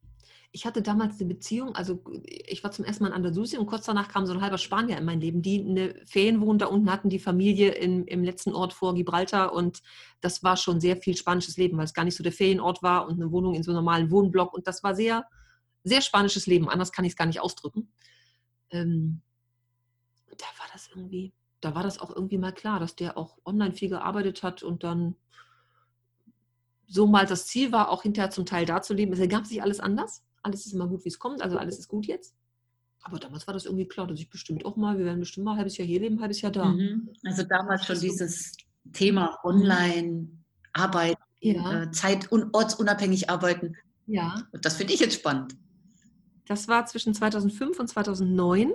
Ich hatte damals eine Beziehung, also ich war zum ersten Mal in Andalusien und kurz danach kam so ein halber Spanier in mein Leben, die eine Ferienwohnung da unten hatten, die Familie in, im letzten Ort vor Gibraltar und das war schon sehr viel spanisches Leben, weil es gar nicht so der Ferienort war und eine Wohnung in so einem normalen Wohnblock und das war sehr, sehr spanisches Leben, anders kann ich es gar nicht ausdrücken. Ähm, da war das irgendwie, da war das auch irgendwie mal klar, dass der auch online viel gearbeitet hat und dann so mal das Ziel war, auch hinterher zum Teil da zu leben. Es ergab sich alles anders. Alles ist immer gut, wie es kommt. Also alles ist gut jetzt. Aber damals war das irgendwie klar, dass ich bestimmt auch mal, wir werden bestimmt mal ein halbes Jahr hier leben, ein halbes Jahr da. Mhm. Also damals schon dieses Thema online arbeiten, ja. äh, zeit- und ortsunabhängig arbeiten. Ja. Und das finde ich jetzt spannend. Das war zwischen 2005 und 2009.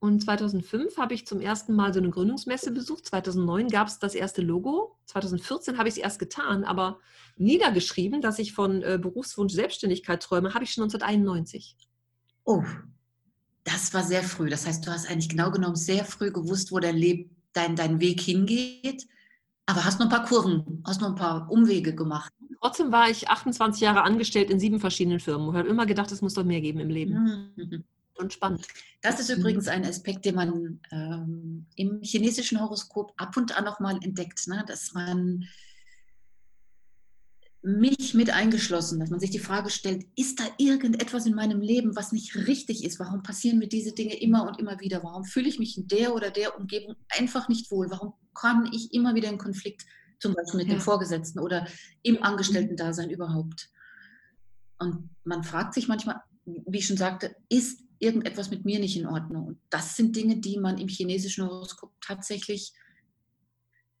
Und 2005 habe ich zum ersten Mal so eine Gründungsmesse besucht. 2009 gab es das erste Logo. 2014 habe ich es erst getan, aber niedergeschrieben, dass ich von äh, Berufswunsch Selbstständigkeit träume, habe ich schon 1991. Oh, das war sehr früh. Das heißt, du hast eigentlich genau genommen sehr früh gewusst, wo dein, Leb dein, dein Weg hingeht. Aber hast nur ein paar Kurven, hast nur ein paar Umwege gemacht. Trotzdem war ich 28 Jahre angestellt in sieben verschiedenen Firmen und habe immer gedacht, es muss doch mehr geben im Leben. Mhm und spannend. Das ist übrigens ein Aspekt, den man ähm, im chinesischen Horoskop ab und an nochmal entdeckt, ne? dass man mich mit eingeschlossen, dass man sich die Frage stellt, ist da irgendetwas in meinem Leben, was nicht richtig ist? Warum passieren mir diese Dinge immer und immer wieder? Warum fühle ich mich in der oder der Umgebung einfach nicht wohl? Warum kann ich immer wieder in Konflikt, zum Beispiel mit ja. dem Vorgesetzten oder im Angestellten-Dasein überhaupt? Und man fragt sich manchmal, wie ich schon sagte, ist irgendetwas mit mir nicht in Ordnung. Und das sind Dinge, die man im chinesischen Horoskop tatsächlich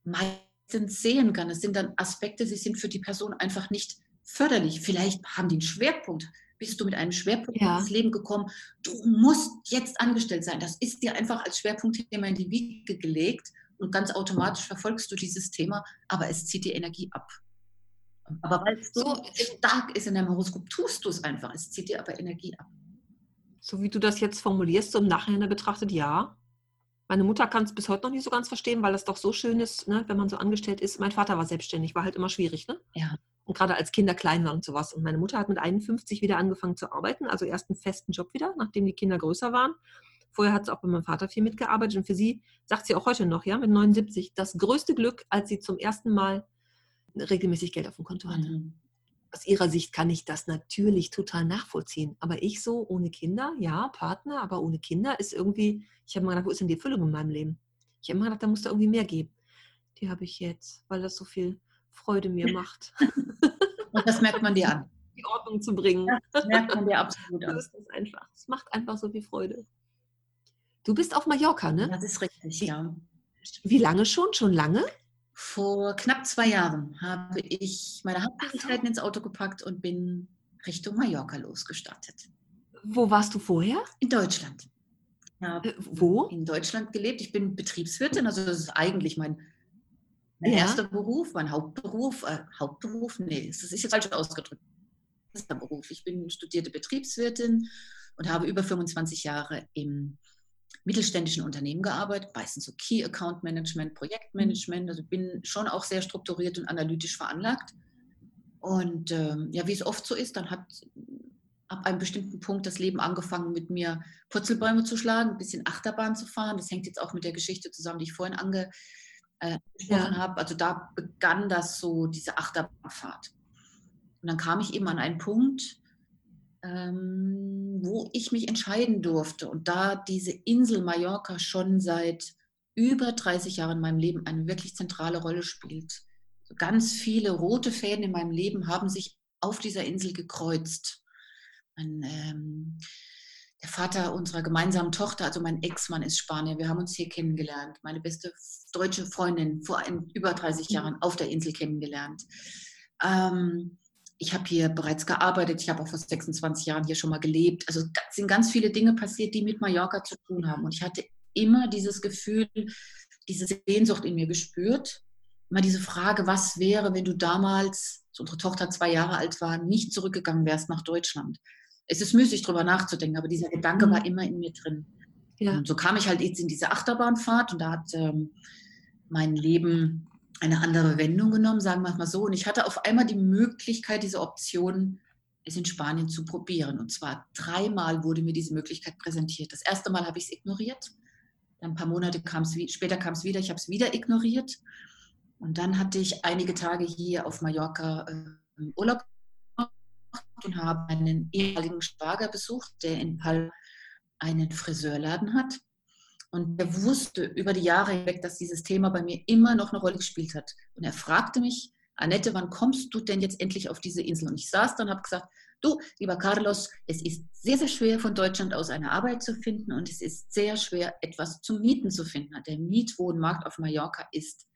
meistens sehen kann. Es sind dann Aspekte, sie sind für die Person einfach nicht förderlich. Vielleicht haben die einen Schwerpunkt. Bist du mit einem Schwerpunkt ja. ins Leben gekommen? Du musst jetzt angestellt sein. Das ist dir einfach als Schwerpunktthema in die Wiege gelegt und ganz automatisch verfolgst du dieses Thema, aber es zieht die Energie ab. Aber weil es so, so stark ist in deinem Horoskop, tust du es einfach. Es zieht dir aber Energie ab. So wie du das jetzt formulierst, so im Nachhinein betrachtet, ja. Meine Mutter kann es bis heute noch nicht so ganz verstehen, weil das doch so schön ist, ne, wenn man so angestellt ist. Mein Vater war selbstständig, war halt immer schwierig, ne? Ja. Und gerade als Kinder klein waren und sowas. Und meine Mutter hat mit 51 wieder angefangen zu arbeiten, also erst einen festen Job wieder, nachdem die Kinder größer waren. Vorher hat sie auch bei meinem Vater viel mitgearbeitet und für sie sagt sie auch heute noch, ja, mit 79, das größte Glück, als sie zum ersten Mal regelmäßig Geld auf dem Konto hatte. Mhm aus ihrer Sicht kann ich das natürlich total nachvollziehen. Aber ich so ohne Kinder, ja, Partner, aber ohne Kinder ist irgendwie, ich habe mal gedacht, wo ist denn die Erfüllung in meinem Leben? Ich habe immer gedacht, da muss da irgendwie mehr geben. Die habe ich jetzt, weil das so viel Freude mir [laughs] macht. Und das merkt man dir an. [laughs] Die Ordnung zu bringen. Das merkt man dir absolut an. Das ist das einfach. Es macht einfach so viel Freude. Du bist auf Mallorca, ne? Das ist richtig, ja. Wie lange schon? Schon lange? Vor knapp zwei Jahren habe ich meine Haupttätigkeiten ins Auto gepackt und bin Richtung Mallorca losgestartet. Wo warst du vorher? In Deutschland. Äh, wo? In Deutschland gelebt. Ich bin Betriebswirtin, also das ist eigentlich mein, mein ja. erster Beruf, mein Hauptberuf. Äh, Hauptberuf? Nee, das ist jetzt falsch ausgedrückt. Beruf. Ich bin studierte Betriebswirtin und habe über 25 Jahre im mittelständischen Unternehmen gearbeitet, meistens so Key Account Management, Projektmanagement. Also bin schon auch sehr strukturiert und analytisch veranlagt. Und ähm, ja, wie es oft so ist, dann hat ab einem bestimmten Punkt das Leben angefangen, mit mir Purzelbäume zu schlagen, ein bisschen Achterbahn zu fahren. Das hängt jetzt auch mit der Geschichte zusammen, die ich vorhin angesprochen äh, ja. habe. Also da begann das so, diese Achterbahnfahrt. Und dann kam ich eben an einen Punkt, ähm, wo ich mich entscheiden durfte. Und da diese Insel Mallorca schon seit über 30 Jahren in meinem Leben eine wirklich zentrale Rolle spielt. Ganz viele rote Fäden in meinem Leben haben sich auf dieser Insel gekreuzt. Mein, ähm, der Vater unserer gemeinsamen Tochter, also mein Ex-Mann ist Spanier. Wir haben uns hier kennengelernt. Meine beste deutsche Freundin vor ein, über 30 mhm. Jahren auf der Insel kennengelernt. Ähm, ich habe hier bereits gearbeitet, ich habe auch vor 26 Jahren hier schon mal gelebt. Also es sind ganz viele Dinge passiert, die mit Mallorca zu tun haben. Und ich hatte immer dieses Gefühl, diese Sehnsucht in mir gespürt. Immer diese Frage, was wäre, wenn du damals, als unsere Tochter zwei Jahre alt war, nicht zurückgegangen wärst nach Deutschland. Es ist müßig, darüber nachzudenken, aber dieser Gedanke mhm. war immer in mir drin. Ja. Und so kam ich halt jetzt in diese Achterbahnfahrt und da hat ähm, mein Leben eine andere Wendung genommen, sagen wir mal so. Und ich hatte auf einmal die Möglichkeit, diese Option, es in Spanien zu probieren. Und zwar dreimal wurde mir diese Möglichkeit präsentiert. Das erste Mal habe ich es ignoriert. Dann ein paar Monate kam es, später kam es wieder, ich habe es wieder ignoriert. Und dann hatte ich einige Tage hier auf Mallorca äh, Urlaub und habe einen ehemaligen Schwager besucht, der in Palma einen Friseurladen hat. Und er wusste über die Jahre hinweg, dass dieses Thema bei mir immer noch eine Rolle gespielt hat. Und er fragte mich, Annette, wann kommst du denn jetzt endlich auf diese Insel? Und ich saß dann und habe gesagt, du, lieber Carlos, es ist sehr, sehr schwer von Deutschland aus eine Arbeit zu finden und es ist sehr schwer, etwas zum Mieten zu finden. Der Mietwohnmarkt auf Mallorca ist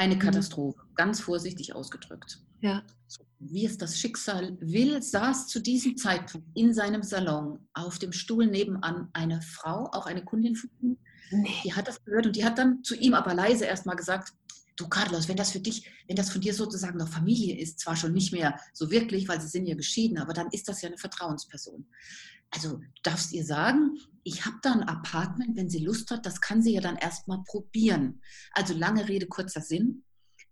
eine mhm. Katastrophe, mhm. ganz vorsichtig ausgedrückt. Ja. Wie es das Schicksal will, saß zu diesem Zeitpunkt in seinem Salon auf dem Stuhl nebenan eine Frau, auch eine Kundin von ihm, die hat das gehört und die hat dann zu ihm aber leise erstmal gesagt, du Carlos, wenn das für dich, wenn das von dir sozusagen noch Familie ist, zwar schon nicht mehr so wirklich, weil sie sind ja geschieden, aber dann ist das ja eine Vertrauensperson. Also du darfst ihr sagen, ich habe da ein Apartment, wenn sie Lust hat, das kann sie ja dann erstmal probieren. Also lange Rede, kurzer Sinn.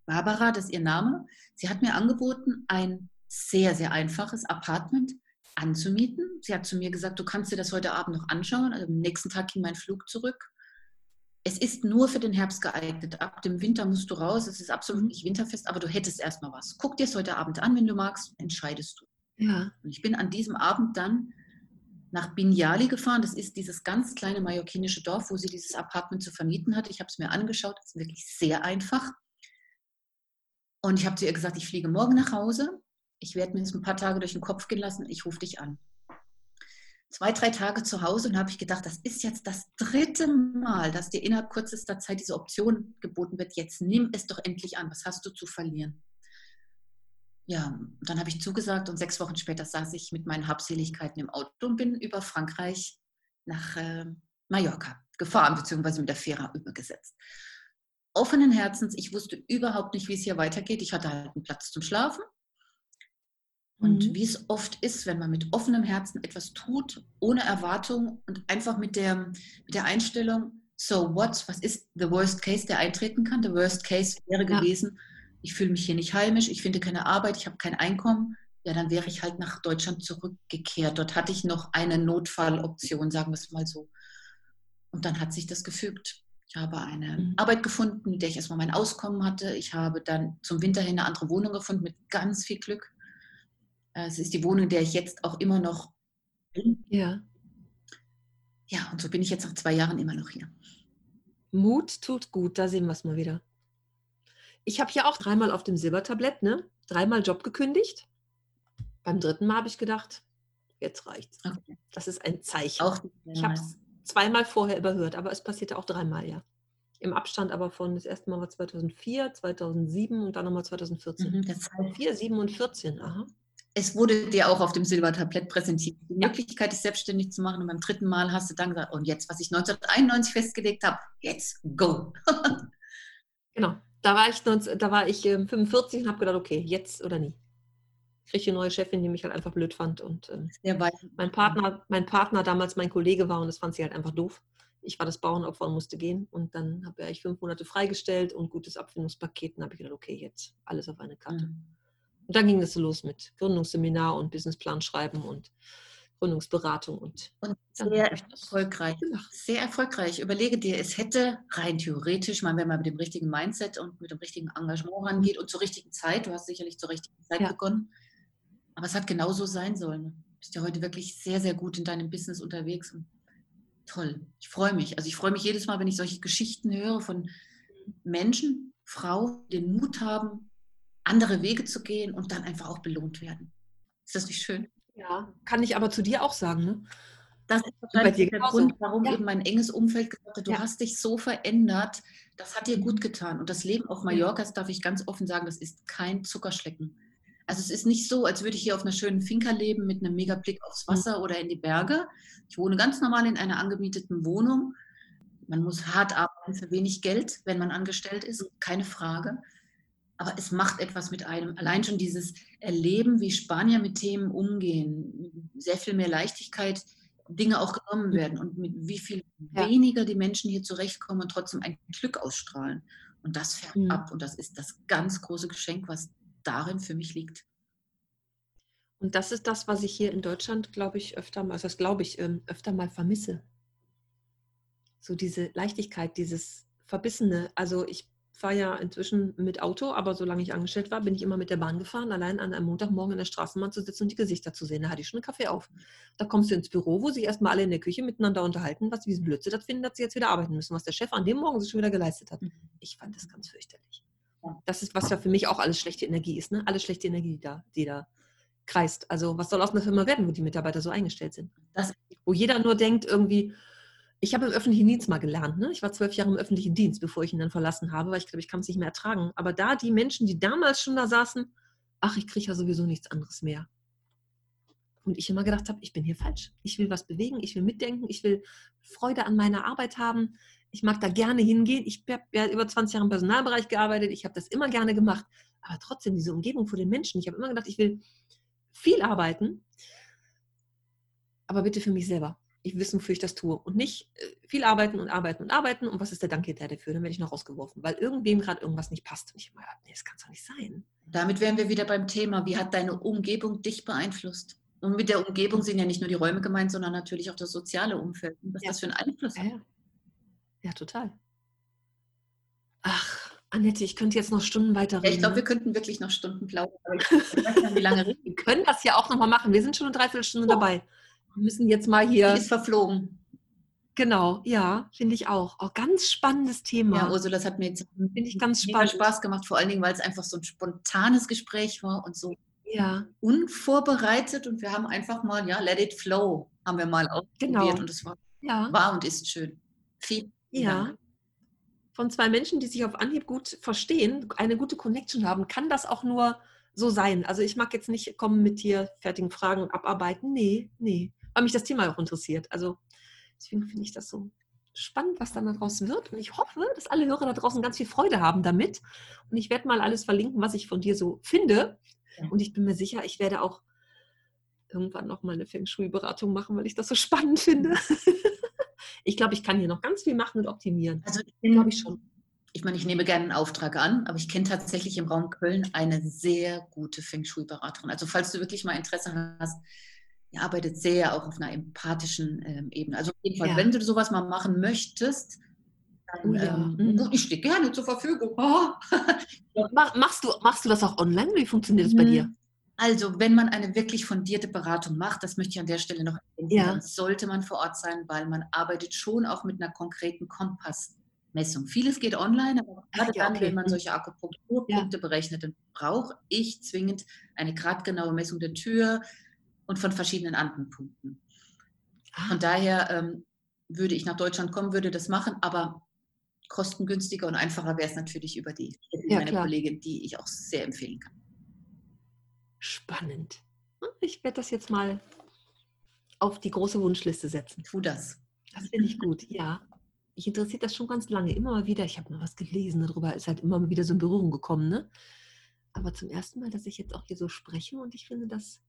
Barbara, das ist ihr Name. Sie hat mir angeboten, ein sehr, sehr einfaches Apartment anzumieten. Sie hat zu mir gesagt, du kannst dir das heute Abend noch anschauen. Also am nächsten Tag ging mein Flug zurück. Es ist nur für den Herbst geeignet. Ab dem Winter musst du raus. Es ist absolut nicht winterfest, aber du hättest erstmal was. Guck dir es heute Abend an, wenn du magst, entscheidest du. Ja. Und ich bin an diesem Abend dann nach Binyali gefahren. Das ist dieses ganz kleine mallorquinische Dorf, wo sie dieses Apartment zu vermieten hat. Ich habe es mir angeschaut. Das ist wirklich sehr einfach. Und ich habe zu ihr gesagt, ich fliege morgen nach Hause. Ich werde mir das ein paar Tage durch den Kopf gehen lassen. Ich rufe dich an. Zwei, drei Tage zu Hause und habe ich gedacht, das ist jetzt das dritte Mal, dass dir innerhalb kürzester Zeit diese Option geboten wird. Jetzt nimm es doch endlich an. Was hast du zu verlieren? Ja, dann habe ich zugesagt und sechs Wochen später saß ich mit meinen Habseligkeiten im Auto und bin über Frankreich nach äh, Mallorca gefahren, beziehungsweise mit der Fähre übergesetzt offenen Herzens. Ich wusste überhaupt nicht, wie es hier weitergeht. Ich hatte halt einen Platz zum Schlafen. Und mhm. wie es oft ist, wenn man mit offenem Herzen etwas tut, ohne Erwartung und einfach mit der, mit der Einstellung, so what, was ist the worst case, der eintreten kann? Der worst case wäre ja. gewesen, ich fühle mich hier nicht heimisch, ich finde keine Arbeit, ich habe kein Einkommen. Ja, dann wäre ich halt nach Deutschland zurückgekehrt. Dort hatte ich noch eine Notfalloption, sagen wir es mal so. Und dann hat sich das gefügt. Ich habe eine mhm. Arbeit gefunden, mit der ich erstmal mein Auskommen hatte. Ich habe dann zum Winter hin eine andere Wohnung gefunden mit ganz viel Glück. Es ist die Wohnung, in der ich jetzt auch immer noch bin. Ja. Ja, und so bin ich jetzt nach zwei Jahren immer noch hier. Mut tut gut, da sehen wir es mal wieder. Ich habe ja auch dreimal auf dem Silbertablett, ne? Dreimal Job gekündigt. Beim dritten Mal habe ich gedacht, jetzt reicht's. Okay. Das ist ein Zeichen. Auch, ich habe es zweimal vorher überhört, aber es passierte auch dreimal, ja. Im Abstand aber von, das erste Mal war 2004, 2007 und dann nochmal 2014. Mhm, das 4, 7 und 14, aha. Es wurde dir auch auf dem Silbertablett präsentiert. Die ja. Möglichkeit, dich selbstständig zu machen. Und beim dritten Mal hast du dann gesagt, und jetzt, was ich 1991 festgelegt habe, jetzt go. [laughs] genau. Da war ich, da war ich 45 ähm, und habe gedacht, okay, jetzt oder nie kriege eine neue Chefin, die mich halt einfach blöd fand. Und ähm, mein, Partner, mein Partner damals mein Kollege war und das fand sie halt einfach doof. Ich war das Bauernopfer und musste gehen. Und dann habe ich fünf Monate freigestellt und gutes Abfindungspaket. Und habe ich gedacht, okay, jetzt alles auf eine Karte. Mhm. Und dann ging das so los mit Gründungsseminar und Businessplan schreiben und Gründungsberatung und, und sehr erfolgreich. Sehr erfolgreich. Überlege dir, es hätte rein theoretisch, wenn man mit dem richtigen Mindset und mit dem richtigen Engagement rangeht und zur richtigen Zeit, du hast sicherlich zur richtigen Zeit ja. begonnen, aber es hat genauso sein sollen. Du bist ja heute wirklich sehr, sehr gut in deinem Business unterwegs. Und toll. Ich freue mich. Also ich freue mich jedes Mal, wenn ich solche Geschichten höre von Menschen, Frauen, die den Mut haben, andere Wege zu gehen und dann einfach auch belohnt werden. Ist das nicht schön? Ja, kann ich aber zu dir auch sagen. Ne? Das ist wahrscheinlich der Grund, warum ja. eben mein enges Umfeld gesagt hat, du ja. hast dich so verändert, das hat dir gut getan. Und das Leben auf Mallorca, das darf ich ganz offen sagen, das ist kein Zuckerschlecken. Also es ist nicht so, als würde ich hier auf einer schönen Finca leben mit einem mega Blick aufs mhm. Wasser oder in die Berge. Ich wohne ganz normal in einer angemieteten Wohnung. Man muss hart arbeiten für wenig Geld, wenn man angestellt ist, mhm. keine Frage. Aber es macht etwas mit einem. Allein schon dieses Erleben, wie Spanier mit Themen umgehen, sehr viel mehr Leichtigkeit, Dinge auch genommen werden und mit wie viel ja. weniger die Menschen hier zurechtkommen und trotzdem ein Glück ausstrahlen. Und das färbt mhm. ab und das ist das ganz große Geschenk, was darin für mich liegt. Und das ist das, was ich hier in Deutschland, glaube ich, öfter mal, also das glaube ich, ähm, öfter mal vermisse. So diese Leichtigkeit, dieses Verbissene. Also ich fahre ja inzwischen mit Auto, aber solange ich angestellt war, bin ich immer mit der Bahn gefahren, allein an einem Montagmorgen in der Straßenbahn zu sitzen und die Gesichter zu sehen. Da hatte ich schon einen Kaffee auf. Da kommst du ins Büro, wo sich erstmal alle in der Küche miteinander unterhalten, was wie Blödsinn das finden, dass sie jetzt wieder arbeiten müssen, was der Chef an dem Morgen sich schon wieder geleistet hat. Mhm. Ich fand das ganz fürchterlich. Das ist, was ja für mich auch alles schlechte Energie ist, ne? Alles schlechte Energie, die da, die da kreist. Also was soll aus einer Firma werden, wo die Mitarbeiter so eingestellt sind? Das, wo jeder nur denkt, irgendwie, ich habe im öffentlichen Dienst mal gelernt. Ne? Ich war zwölf Jahre im öffentlichen Dienst, bevor ich ihn dann verlassen habe, weil ich glaube, ich kann es nicht mehr ertragen. Aber da die Menschen, die damals schon da saßen, ach, ich kriege ja sowieso nichts anderes mehr. Und ich immer gedacht habe, ich bin hier falsch. Ich will was bewegen, ich will mitdenken, ich will Freude an meiner Arbeit haben. Ich mag da gerne hingehen. Ich habe ja über 20 Jahre im Personalbereich gearbeitet. Ich habe das immer gerne gemacht. Aber trotzdem diese Umgebung vor den Menschen. Ich habe immer gedacht, ich will viel arbeiten, aber bitte für mich selber. Ich wissen, wofür ich das tue. Und nicht äh, viel arbeiten und arbeiten und arbeiten. Und was ist der Dank hinterher dafür? Dann werde ich noch rausgeworfen, weil irgendwem gerade irgendwas nicht passt. Und ich habe mir gedacht, nee, das kann es doch nicht sein. Damit wären wir wieder beim Thema. Wie hat deine Umgebung dich beeinflusst? Und mit der Umgebung sind ja nicht nur die Räume gemeint, sondern natürlich auch das soziale Umfeld. was ja. das für einen Einfluss hat. Ja, ja, total. Ach, Annette, ich könnte jetzt noch Stunden weiter reden. ich glaube, wir könnten wirklich noch Stunden plaudern. [laughs] wie lange reden. Wir können das ja auch nochmal machen. Wir sind schon eine Dreiviertelstunde oh. dabei. Wir müssen jetzt mal hier. Die ist verflogen. Genau, ja, finde ich auch. Auch ganz spannendes Thema. Ja, Ursula, das hat mir jetzt ich ganz spannend. Spaß gemacht, vor allen Dingen, weil es einfach so ein spontanes Gespräch war und so ja. unvorbereitet und wir haben einfach mal, ja, let it flow, haben wir mal ausprobiert genau. und es war, ja. war und ist schön. Vielen ja. Dank. Von zwei Menschen, die sich auf Anhieb gut verstehen, eine gute Connection haben, kann das auch nur so sein. Also ich mag jetzt nicht kommen mit hier fertigen Fragen und abarbeiten. Nee, nee. Weil mich das Thema auch interessiert. Also deswegen finde ich das so spannend, was dann daraus wird. Und ich hoffe, dass alle Hörer da draußen ganz viel Freude haben damit. Und ich werde mal alles verlinken, was ich von dir so finde. Und ich bin mir sicher, ich werde auch irgendwann noch mal eine Feng Shui-Beratung machen, weil ich das so spannend finde. [laughs] ich glaube, ich kann hier noch ganz viel machen und optimieren. Also glaube ich schon. Ich meine, ich nehme gerne einen Auftrag an, aber ich kenne tatsächlich im Raum Köln eine sehr gute Feng Shui-Beraterin. Also falls du wirklich mal Interesse hast, die arbeitet sehr auch auf einer empathischen ähm, Ebene. Also auf jeden Fall, ja. wenn du sowas mal machen möchtest, dann, oh ja. ähm, mhm. ich stehe gerne zur Verfügung. Oh. [laughs] machst, du, machst du das auch online? Wie funktioniert das bei dir? Mhm. Also, wenn man eine wirklich fundierte Beratung macht, das möchte ich an der Stelle noch erwähnen, ja. sollte man vor Ort sein, weil man arbeitet schon auch mit einer konkreten Kompassmessung. Vieles geht online, aber gerade ja, dann, wenn man mhm. solche Akupunkturpunkte ja. berechnet, dann brauche ich zwingend eine gradgenaue Messung der Tür und von verschiedenen anderen Punkten. Ah. Von daher ähm, würde ich nach Deutschland kommen, würde das machen, aber kostengünstiger und einfacher wäre es natürlich über die ja, meine klar. Kollegin, die ich auch sehr empfehlen kann. Spannend. Hm, ich werde das jetzt mal auf die große Wunschliste setzen. Tu das. Das finde ich gut, ja. Ich interessiert das schon ganz lange. Immer mal wieder, ich habe mal was gelesen darüber, ist halt immer mal wieder so in Berührung gekommen. Ne? Aber zum ersten Mal, dass ich jetzt auch hier so spreche und ich finde das,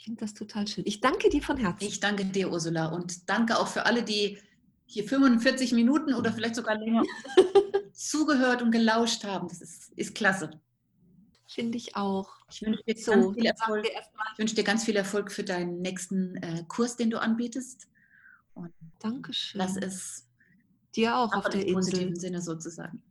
ich finde das total schön. Ich danke dir von Herzen. Ich danke dir, Ursula. Und danke auch für alle, die hier 45 Minuten oder vielleicht sogar länger [laughs] zugehört und gelauscht haben. Das ist, ist klasse. Finde ich auch. Ich wünsche dir, so, ganz viel Erfolg. ich wünsche dir ganz viel Erfolg für deinen nächsten äh, Kurs, den du anbietest. Und Dankeschön. Das ist dir auch auf der Insel. Positiven Sinne sozusagen.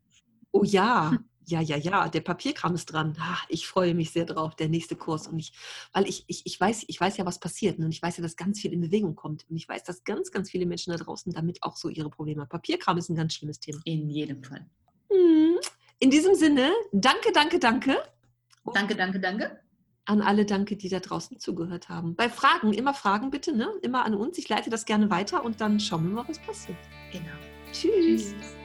Oh ja, [laughs] ja, ja, ja, der Papierkram ist dran. Ach, ich freue mich sehr drauf, der nächste Kurs. Und ich, weil ich, ich, ich, weiß, ich weiß ja, was passiert. Ne? Und ich weiß ja, dass ganz viel in Bewegung kommt. Und ich weiß, dass ganz, ganz viele Menschen da draußen damit auch so ihre Probleme haben. Papierkram ist ein ganz schlimmes Thema. In jedem Fall. Hm. In diesem Sinne, danke, danke, danke. Danke, danke, danke. An alle danke, die da draußen zugehört haben. Bei Fragen, immer Fragen bitte, ne? Immer an uns. Ich leite das gerne weiter und dann schauen wir mal, was passiert. Genau. Tschüss. Tschüss.